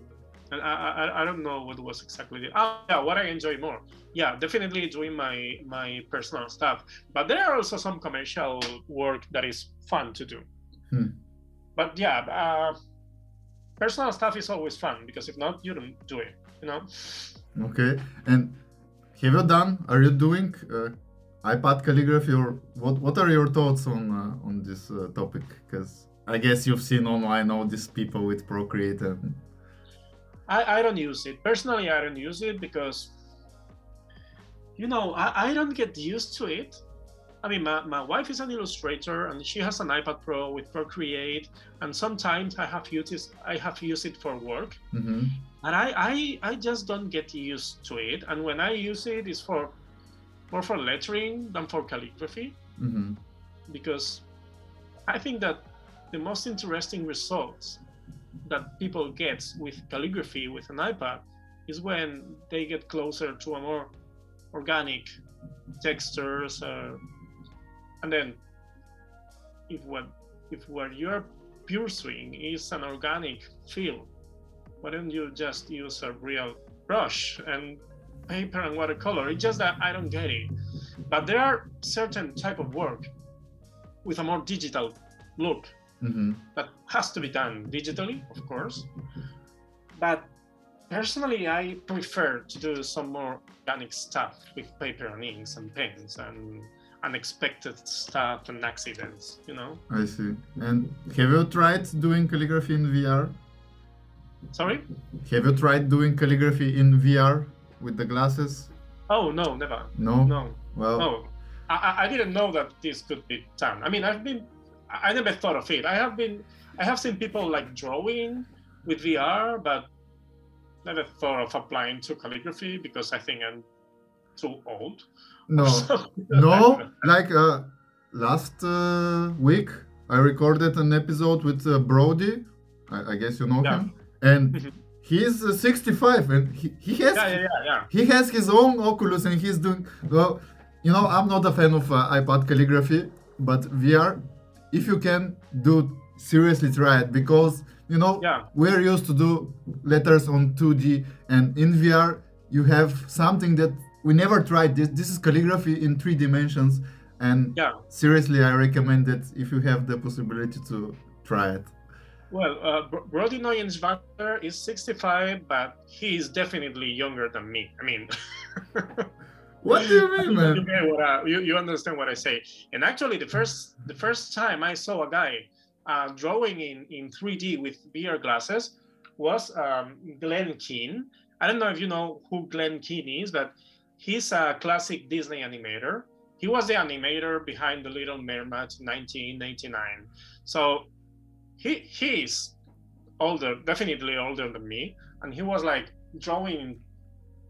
and I, I, I don't know what was exactly the oh, yeah what I enjoy more. Yeah, definitely doing my my personal stuff. But there are also some commercial work that is fun to do. Hmm. But yeah, uh, personal stuff is always fun because if not, you don't do it. You know. Okay. And have you done? Are you doing uh, iPad calligraphy, or what? What are your thoughts on uh, on this uh, topic? Because I guess you've seen online all these people with Procreate and I, I don't use it personally. I don't use it because, you know, I, I don't get used to it. I mean, my, my wife is an illustrator and she has an iPad Pro with Procreate, and sometimes I have used it, I have used it for work, Mhm. and I, I I just don't get used to it. And when I use it, it's for more for lettering than for calligraphy Mhm. because I think that the most interesting results that people get with calligraphy with an iPad is when they get closer to a more organic textures, uh, and then if what if what you're pursuing is an organic feel, why don't you just use a real brush and paper and watercolor? It's just that I don't get it. But there are certain type of work with a more digital look hmm that has to be done digitally, of course. But personally, I prefer to do some more organic stuff with paper and inks and pens and unexpected stuff and accidents, you know? I see. And have you tried doing calligraphy in VR? Sorry? Have you tried doing calligraphy in VR with the glasses? Oh, no, never. No. No, Well, no. I, I- I didn't know that this could be done. I mean, I've been, I never thought of it. I have been, I have seen people like drawing with VR, but never thought of applying to calligraphy because I think I'm too old. no. No, like uh, last uh, week I recorded an episode with uh, Brody. I, I guess you know Yeah. him, and Mhm. he's uh, 65 and he, he has Yeah, yeah, yeah, yeah. he has his own Oculus and he's doing well. You know, I'm not a fan of uh, iPad calligraphy, but VR, if you can do seriously try it because you know Yeah. we're used to do letters on 2D and in VR you have something that we never tried. This this is calligraphy in three dimensions, and Yeah. seriously, I recommend it if you have the possibility to try it. Well, uh, Bro- Brody Neuenschwander is 65, but he is definitely younger than me. I mean, What do you mean, you, man? get what I- you, you understand what I say. And actually, the first the first time I saw a guy uh, drawing in, in 3D with VR glasses was um, Glenn Keane. I don't know if you know who Glenn Keane is, but he's a classic Disney animator. He was the animator behind The Little Mermaid in 1999. So he he's older, definitely older than me, and he was like drawing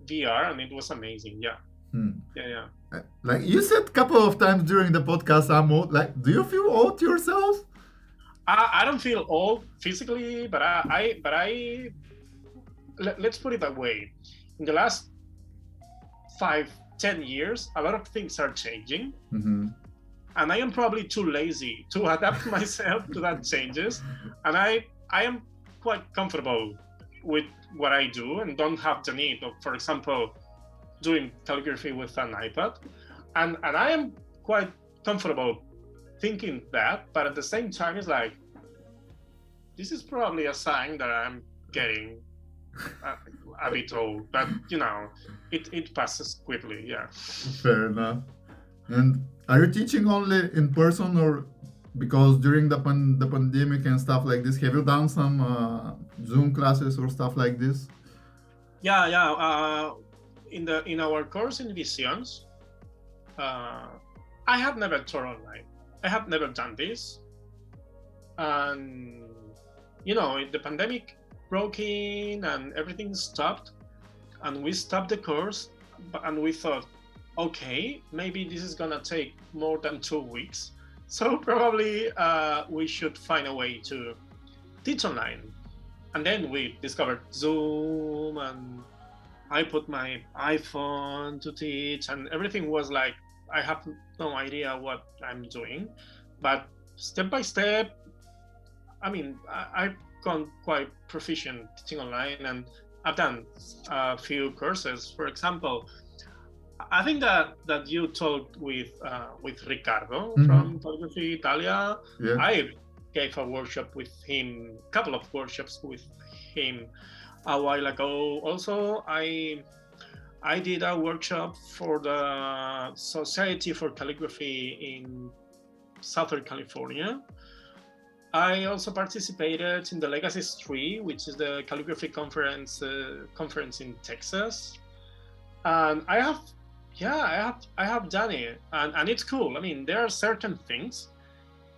VR, and it was amazing. Yeah, Hmm. yeah, yeah. Uh, Like you said a couple of times during the podcast, I'm old. Like, do you feel old yourself? I, I don't feel old physically, but I, I but I let, let's put it that way. In the last five, ten years, a lot of things are changing, hmm and I am probably too lazy to adapt myself to that changes. And I I am quite comfortable with what I do and don't have the need of, for example, doing calligraphy with an iPad. And and I am quite comfortable thinking that, but at the same time, it's like this is probably a sign that I'm getting a, a bit old. But you know, it it passes quickly. Yeah. Fair enough. And are you teaching only in person or because during the pan- the pandemic and stuff like this, have you done some uh, Zoom classes or stuff like this? Yeah, yeah. Uh, in the in our course in Visions, uh, I have never taught online. I have never done this, and you know, the pandemic broke in and everything stopped, and we stopped the course, and we thought, okay, maybe this is gonna take more than two weeks, so probably uh, we should find a way to teach online. And then we discovered Zoom and I put my iPhone to teach and everything was like I have no idea what I'm doing but step by step I mean I, I've gone quite proficient teaching online and I've done a few courses for example I think that that you talked with uh, with Ricardo Mhm. from Calligraphy Italia Yeah. I gave a workshop with him, a couple of workshops with him a while ago. Also, I I did a workshop for the Society for Calligraphy in Southern California. I also participated in the Legacy 3, which is the calligraphy conference uh, conference in Texas. And I have yeah, I have I have done it and, and it's cool. I mean, there are certain things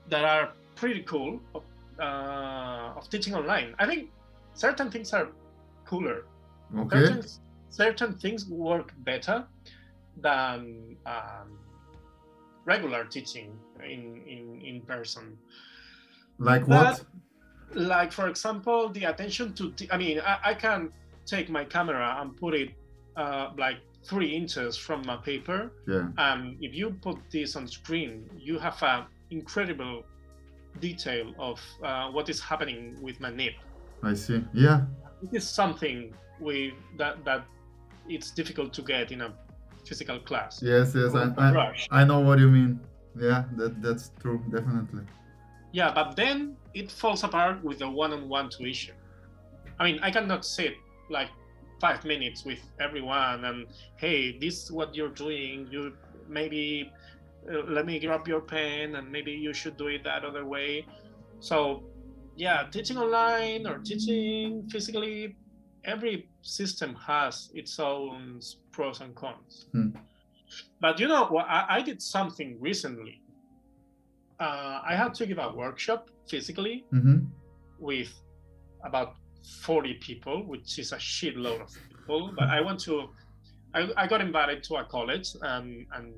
that are pretty cool of, uh, of teaching online. I think certain things are cooler. Okay. Certain, certain things work better than um, regular teaching in, in, in person. Like But- what? Like, for example, the attention to, t- I mean, I, I can take my camera and put it uh, like three inches from my paper. Yeah. Um, if you put this on screen, you have an incredible detail of uh, what is happening with my nib. I see. Yeah. It is something we that that it's difficult to get in a physical class. Yes, yes. I, I. I know what you mean. Yeah, that that's true, definitely. Yeah, but then it falls apart with the one-on-one tuition. I mean, I cannot sit like five minutes with everyone and hey, this is what you're doing. You maybe uh, let me grab your pen and maybe you should do it that other way. So, yeah, teaching online or teaching physically, every system has its own pros and cons. Hmm. But you know, what I, I did something recently. Uh, I had to give a workshop physically Mm-hmm. with about 40 people, which is a shitload of people. But I went to, I, I got invited to a college and and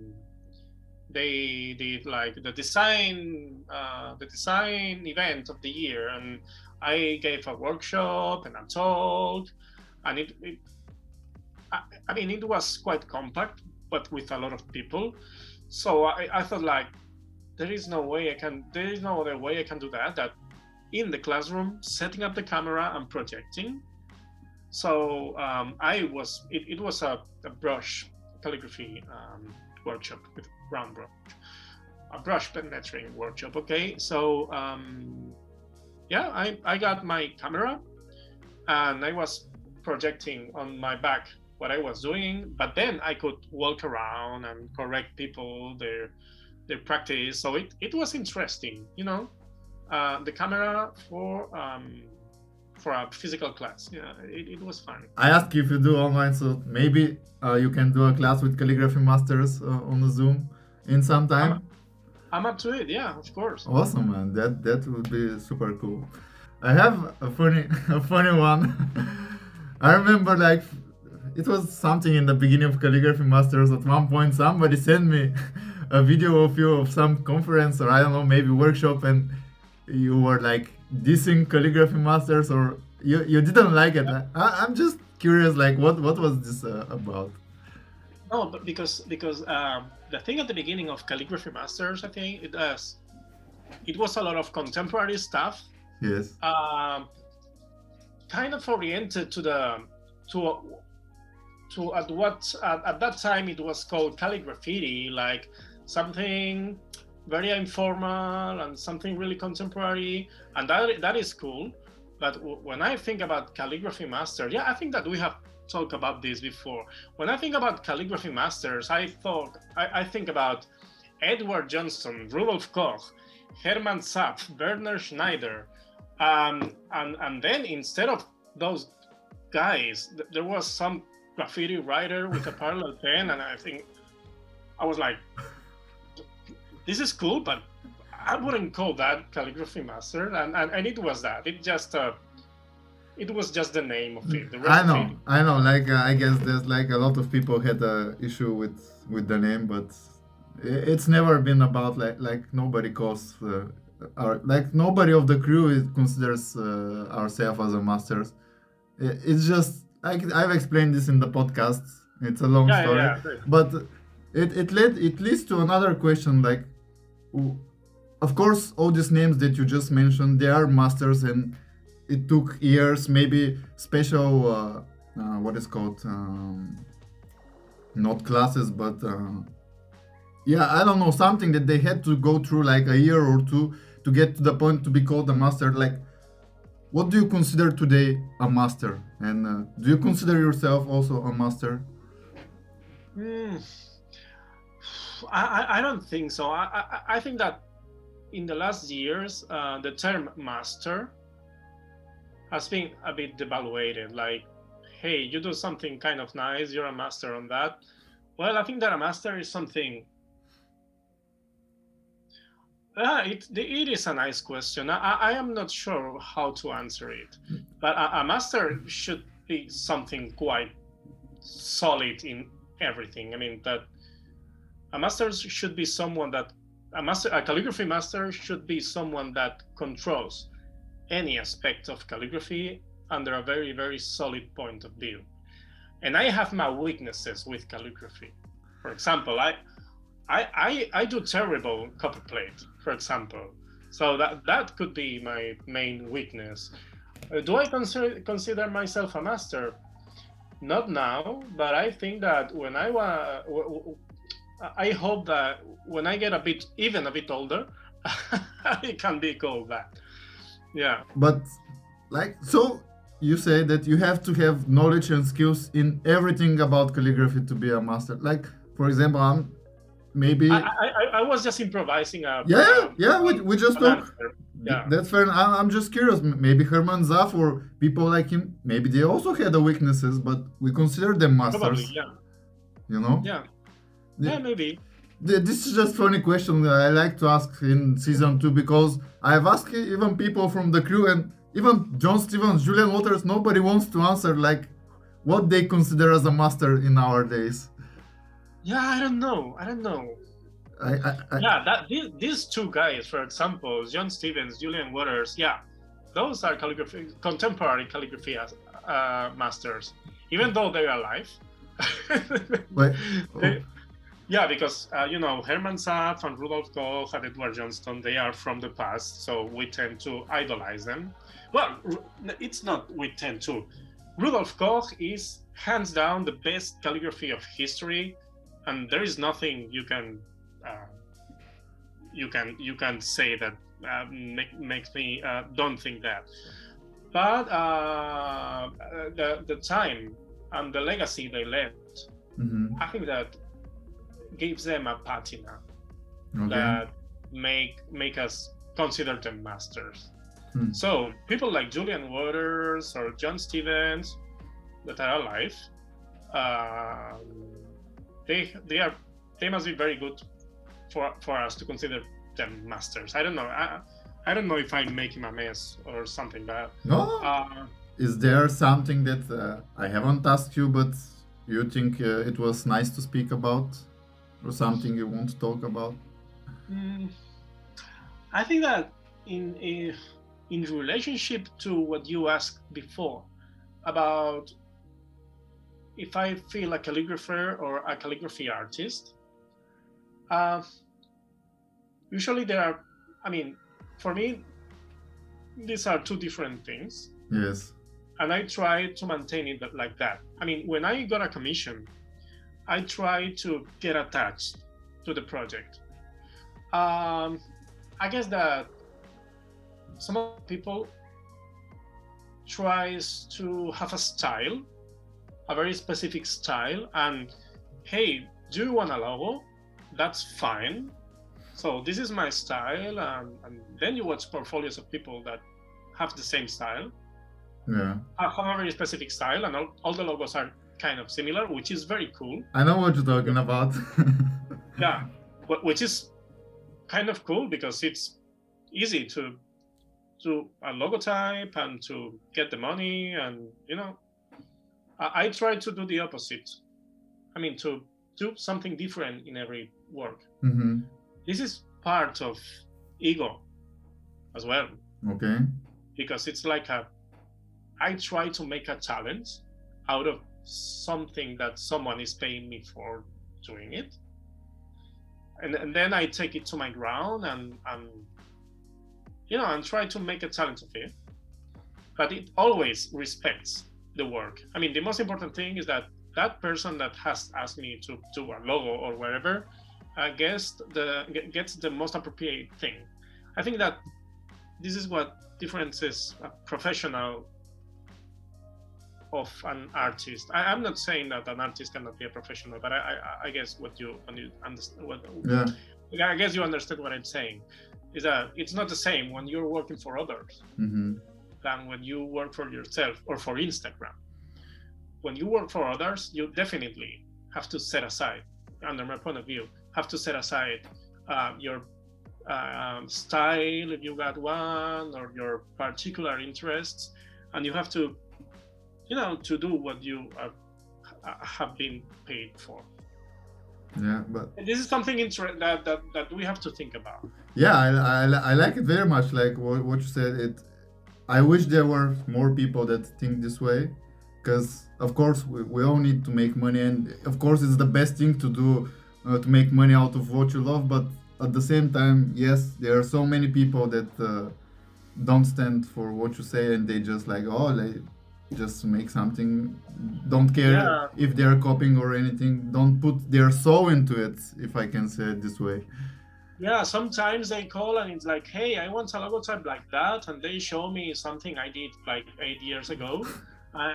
they did like the design, uh, the design event of the year, and I gave a workshop and a talk, and it, it I, I mean, it was quite compact, but with a lot of people. So I, I thought like, there is no way I can, there is no other way I can do that. That in the classroom, setting up the camera and projecting. So um, I was, it, it was a, a brush calligraphy um, workshop with brown brush, a brush pen lettering workshop. Okay, so um, yeah, I, I got my camera and I was projecting on my back what I was doing, but then I could walk around and correct people their their practice. So it, it was interesting, you know, uh, the camera for um, for a physical class. Yeah, it, it was fun. I ask if you do online, so maybe uh, you can do a class with calligraphy masters uh, on the Zoom in some time. I'm up to it. Yeah, of course. Awesome, man. That that would be super cool. I have a funny a funny one. I remember like it was something in the beginning of calligraphy masters. At one point, somebody sent me a video of you of some conference or I don't know maybe workshop, and you were like dissing calligraphy masters or you you didn't like it. I, I'm just curious, like what what was this uh, about? No, but because because um, the thing at the beginning of calligraphy masters, I think it does. It was a lot of contemporary stuff, Yes. um, kind of oriented to the to to at what at, at that time it was called calligraphy, like something very informal and something really contemporary, and that that is cool. But w- when I think about calligraphy master, yeah, I think that we have talked about this before. When I think about calligraphy masters, I thought I, I think about Edward Johnston, Rudolf Koch, Hermann Zapf, Werner Schneider, um, and and then instead of those guys, th- there was some graffiti writer with a parallel pen, and I think I was like, "This is cool," but I wouldn't call that calligraphy master, and and, and it was that. It just uh, it was just the name of it. I know, it- I know. Like uh, I guess there's like a lot of people had a issue with with the name, but it's never been about like like nobody calls uh, our like nobody of the crew is, considers uh, ourselves as a masters. It's just like I've explained this in the podcast. It's a long yeah, story, yeah, yeah. but it it led it leads to another question. Like, w- of course, all these names that you just mentioned, they are masters and it took years, maybe special, uh, uh, what is called, um, not classes, but uh, yeah, I don't know, something that they had to go through like a year or two to get to the point to be called a master. Like, what do you consider today a master? And uh, do you consider yourself also a master? I, I- I don't think so. I, I, I think that in the last years, uh, the term master has been a bit devaluated. Like, hey, you do something kind of nice, you're a master on that. Well, I think that a master is something. Yeah, it, it is a nice question. I, I am not sure how to answer it. But a, a master should be something quite solid in everything. I mean that a master should be someone that a master a calligraphy master should be someone that controls any aspect of calligraphy under a very very solid point of view. and I have my weaknesses with calligraphy. For example, I I I, I do terrible copperplate, for example. So that that could be my main weakness. Uh, do I consider consider myself a master? Not now, but I think that when I was, I hope that when I get a bit even a bit older, I can be called that. Yeah. But like so you say that you have to have knowledge and skills in everything about calligraphy to be a master. Like for example, I'm maybe I, I, I was just improvising. A, yeah, um, yeah, we, we just talk. Yeah. That's fair. I'm just curious. Maybe Hermann Zapf or people like him, maybe they also had the weaknesses, but we consider them masters. Probably, yeah. You know? Yeah. Yeah, maybe. This is just funny question that I like to ask in season two because I've asked even people from the crew and even John Stevens, Julian Waters, nobody wants to answer like what they consider as a master in our days. Yeah, I don't know. I don't know. I, I, I, yeah, that these, these two guys, for example, John Stevens, Julian Waters, yeah, those are calligraphy, contemporary calligraphy uh, masters, even though they're alive. Wait, they, yeah, because uh, you know Hermann Zapf and Rudolf Koch and Edward Johnston, they are from the past, so we tend to idolize them. Well, it's not we tend to. Rudolf Koch is hands down the best calligraphy of history, and there is nothing you can uh, you can you can say that uh, make, makes me uh, don't think that. But uh, the the time and the legacy they left, mm-hmm. I think that gives them a patina okay. that make make us consider them masters. Hmm. So people like Julian Waters or John Stevens that are alive, uh, they they are they must be very good for for us to consider them masters. I don't know. I I don't know if I'm making a mess or something, but no. Uh, Is there something that uh, I haven't asked you, but you think uh, it was nice to speak about? Or something you want to talk about? Mm, I think that in in, in relationship to what you asked before about if I feel a calligrapher or a calligraphy artist, uh, usually there are. I mean, for me, these are two different things. Yes. And I try to maintain it like that. I mean, when I got a commission, I try to get attached to the project. Um, I guess that some people tries to have a style, a very specific style, and hey, do you want a logo? That's fine. So this is my style, and, and then you watch portfolios of people that have the same style. Yeah. Have a very specific style, and all, all the logos are kind of similar, which is very cool. I know what you're talking about. yeah, which is kind of cool because it's easy to do a logotype and to get the money, and you know, I, I try to do the opposite. I mean, to do something different in every work. Mm-hmm. This is part of ego as well. Okay. Because it's like a, I try to make a challenge out of something that someone is paying me for doing it. And, and then i take it to my ground and and you know and try to make a challenge of it. But it always respects the work. I mean the most important thing is that that person that has asked me to do a logo or whatever uh, gets the gets the most appropriate thing. I think that this is what differences a professional of an artist. I, am not saying that an artist cannot be a professional, but I, I, I guess what you when you understand what yeah. I guess you understand what I'm saying is that it's not the same when you're working for others mm-hmm. than when you work for yourself or for Instagram. When you work for others, you definitely have to set aside, under my point of view, have to set aside uh, your uh, style if you got one or your particular interests, and you have to you know, to do what you are, have been paid for. Yeah, but and this is something inter- that, that that we have to think about. Yeah, I, I, I like it very much. Like what, what you said, it. I wish there were more people that think this way, because of course we, we all need to make money and of course it's the best thing to do uh, to make money out of what you love but at the same time yes there are so many people that uh, don't stand for what you say and they just like oh like just make something don't care Yeah. if they're copying or anything don't put their soul into it if i can say it this way Yeah, sometimes they call and it's like, hey, I want a logotype like that, and they show me something I did like eight years ago. I,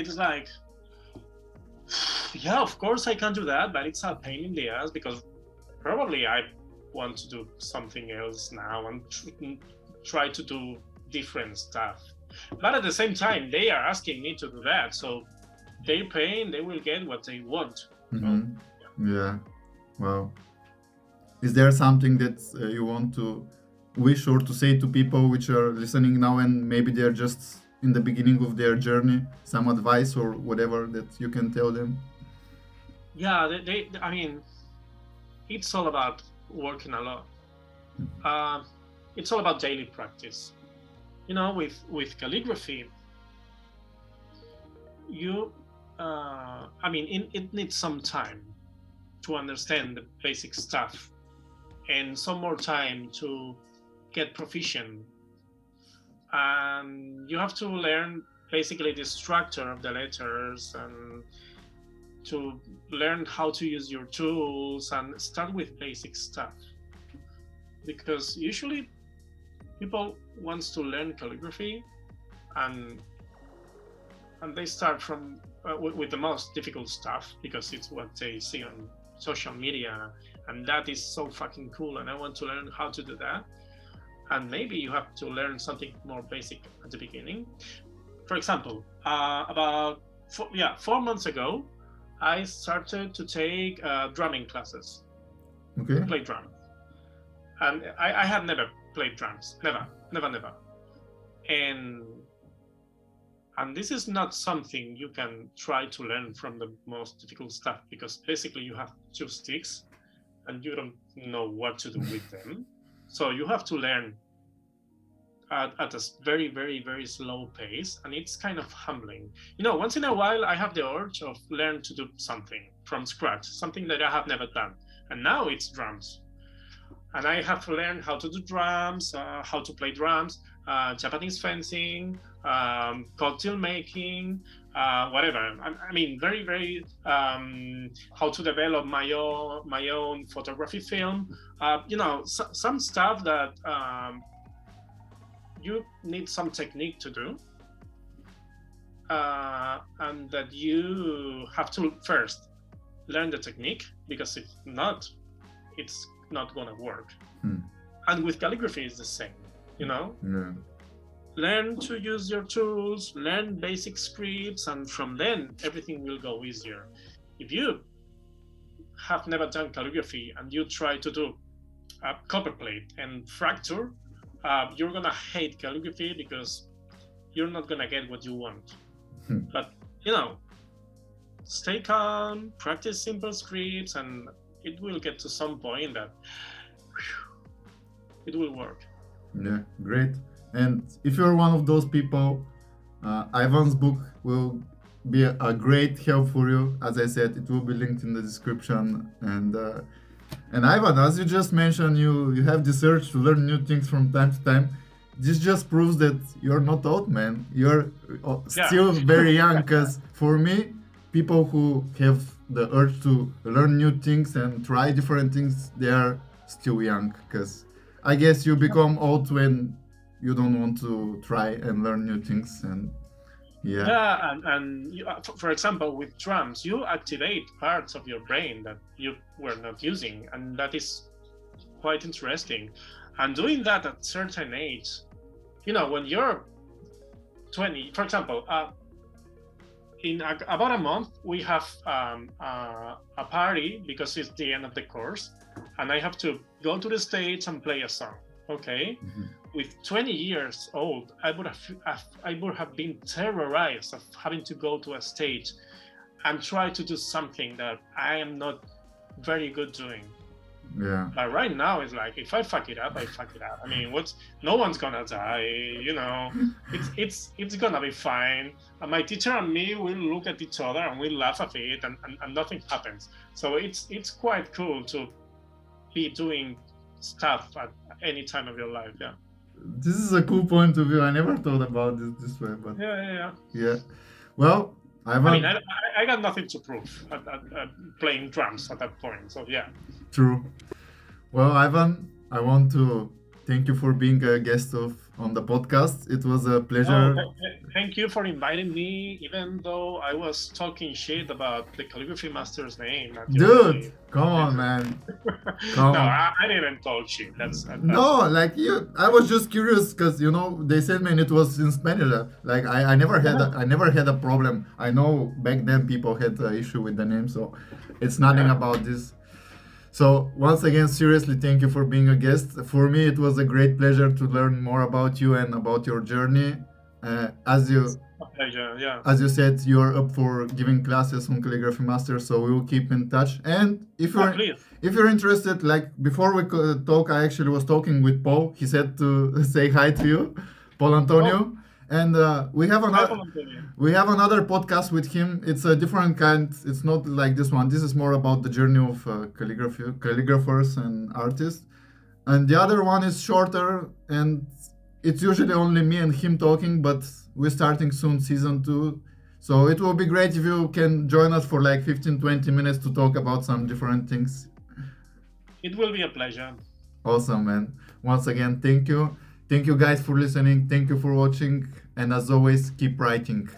it's like, yeah, of course I can do that, but it's a pain in the ass because probably I want to do something else now and tr- try to do different stuff. But at the same time, they are asking me to do that, so they're paying, they will get what they want. Mhm. Yeah. Wow. Is there something that uh, you want to wish or to say to people which are listening now and maybe they're just in the beginning of their journey? Some advice or whatever that you can tell them? yeah they, they i mean it's all about working a lot uh, it's all about daily practice you know with with calligraphy you uh, i mean it, it needs some time to understand the basic stuff and some more time to get proficient. And you have to learn basically the structure of the letters and to learn how to use your tools and start with basic stuff. Because usually people wants to learn calligraphy and and they start from uh, with, with the most difficult stuff because it's what they see on social media and that is so fucking cool and i want to learn how to do that and maybe you have to learn something more basic at the beginning for example uh, about four, yeah four months ago I started to take uh, drumming classes, Okay. play drums. And I, I had never played drums, never, never, never. And and this is not something you can try to learn from the most difficult stuff because basically you have two sticks and you don't know what to do with them. So you have to learn at, at a very, very, very slow pace, and it's kind of humbling. You know, once in a while, I have the urge of learn to do something from scratch, something that I have never done, and now it's drums, and I have learned how to do drums, uh, how to play drums, uh, Japanese fencing, um, cocktail making, uh, whatever. I, I mean, very, very um, how to develop my own my own photography film. Uh, you know, so, some stuff that um, you need some technique to do uh, and that you have to first learn the technique because if not it's not gonna work Hmm. and with calligraphy it's the same you know Yeah. learn to use your tools learn basic scripts and from then everything will go easier if you have never done calligraphy and you try to do a copperplate and Fraktur uh, you're gonna hate calligraphy because you're not gonna get what you want Hmm. but you know stay calm practice simple scripts and it will get to some point that whew, it will work Yeah, great. And if you're one of those people, uh, Ivan's book will be a, a great help for you. As I said, it will be linked in the description. And uh, and Ivan, as you just mentioned, you you have this urge to learn new things from time to time. This just proves that you're not old, man. You're uh, Yeah. still very young. Because for me, people who have the urge to learn new things and try different things, they are still young. Because I guess you become old when you don't want to try and learn new things and yeah. Yeah, and, and you, uh, for, example, with drums, you activate parts of your brain that you were not using, and that is quite interesting. And doing that at certain age, you know, when you're 20, for example, uh, in a, about a month, we have um, uh, a party because it's the end of the course, and I have to go to the stage and play a song. Okay, Mhm. with 20 years old, I would have I would have been terrorized of having to go to a stage and try to do something that I am not very good doing. Yeah. But right now, it's like if I fuck it up, I fuck it up. I mean, what's no one's gonna die. You know, it's it's it's gonna be fine. And my teacher and me will look at each other and we laugh at it, and, and, and nothing happens. So it's it's quite cool to be doing stuff at any time of your life. Yeah. This is a cool point of view. I never thought about this this way, but Yeah, yeah, yeah. yeah. Well, Ivan, I mean, I, I- I got nothing to prove at, at, at playing drums at that point. So yeah. true. Well, Ivan, I want to thank you for being a guest of on the podcast. It was a pleasure. Oh, th- th- thank you for inviting me, even though I was talking shit about the calligraphy master's name. Dude, come on, man. no, on. I, I didn't talk shit. That's, that's No, like you, I was just curious because you know they said man it was in Spanish. uh, Like I, I never had, a, I never had a problem. I know back then people had an issue with the name, so it's nothing Yeah. about this. So once again, seriously, thank you for being a guest. For me, it was a great pleasure to learn more about you and about your journey. Uh, as you, pleasure. Yeah. as you said, you're up for giving classes on calligraphy master, so we will keep in touch. And if Oh, you're please. if you're interested, like before we talk, I actually was talking with Paul. He said to say hi to you, Paul Antonio, and uh, we have another we have another podcast with him. It's a different kind. It's not like this one. This is more about the journey of uh, calligraphy, calligraphers and artists, and the other one is shorter and it's usually only me and him talking. But we're starting soon season two. So it will be great if you can join us for like 15 20 minutes to talk about some different things. It will be a pleasure. Awesome, man. Once again, thank you. Thank you guys for listening. Thank you for watching. And as always, keep writing.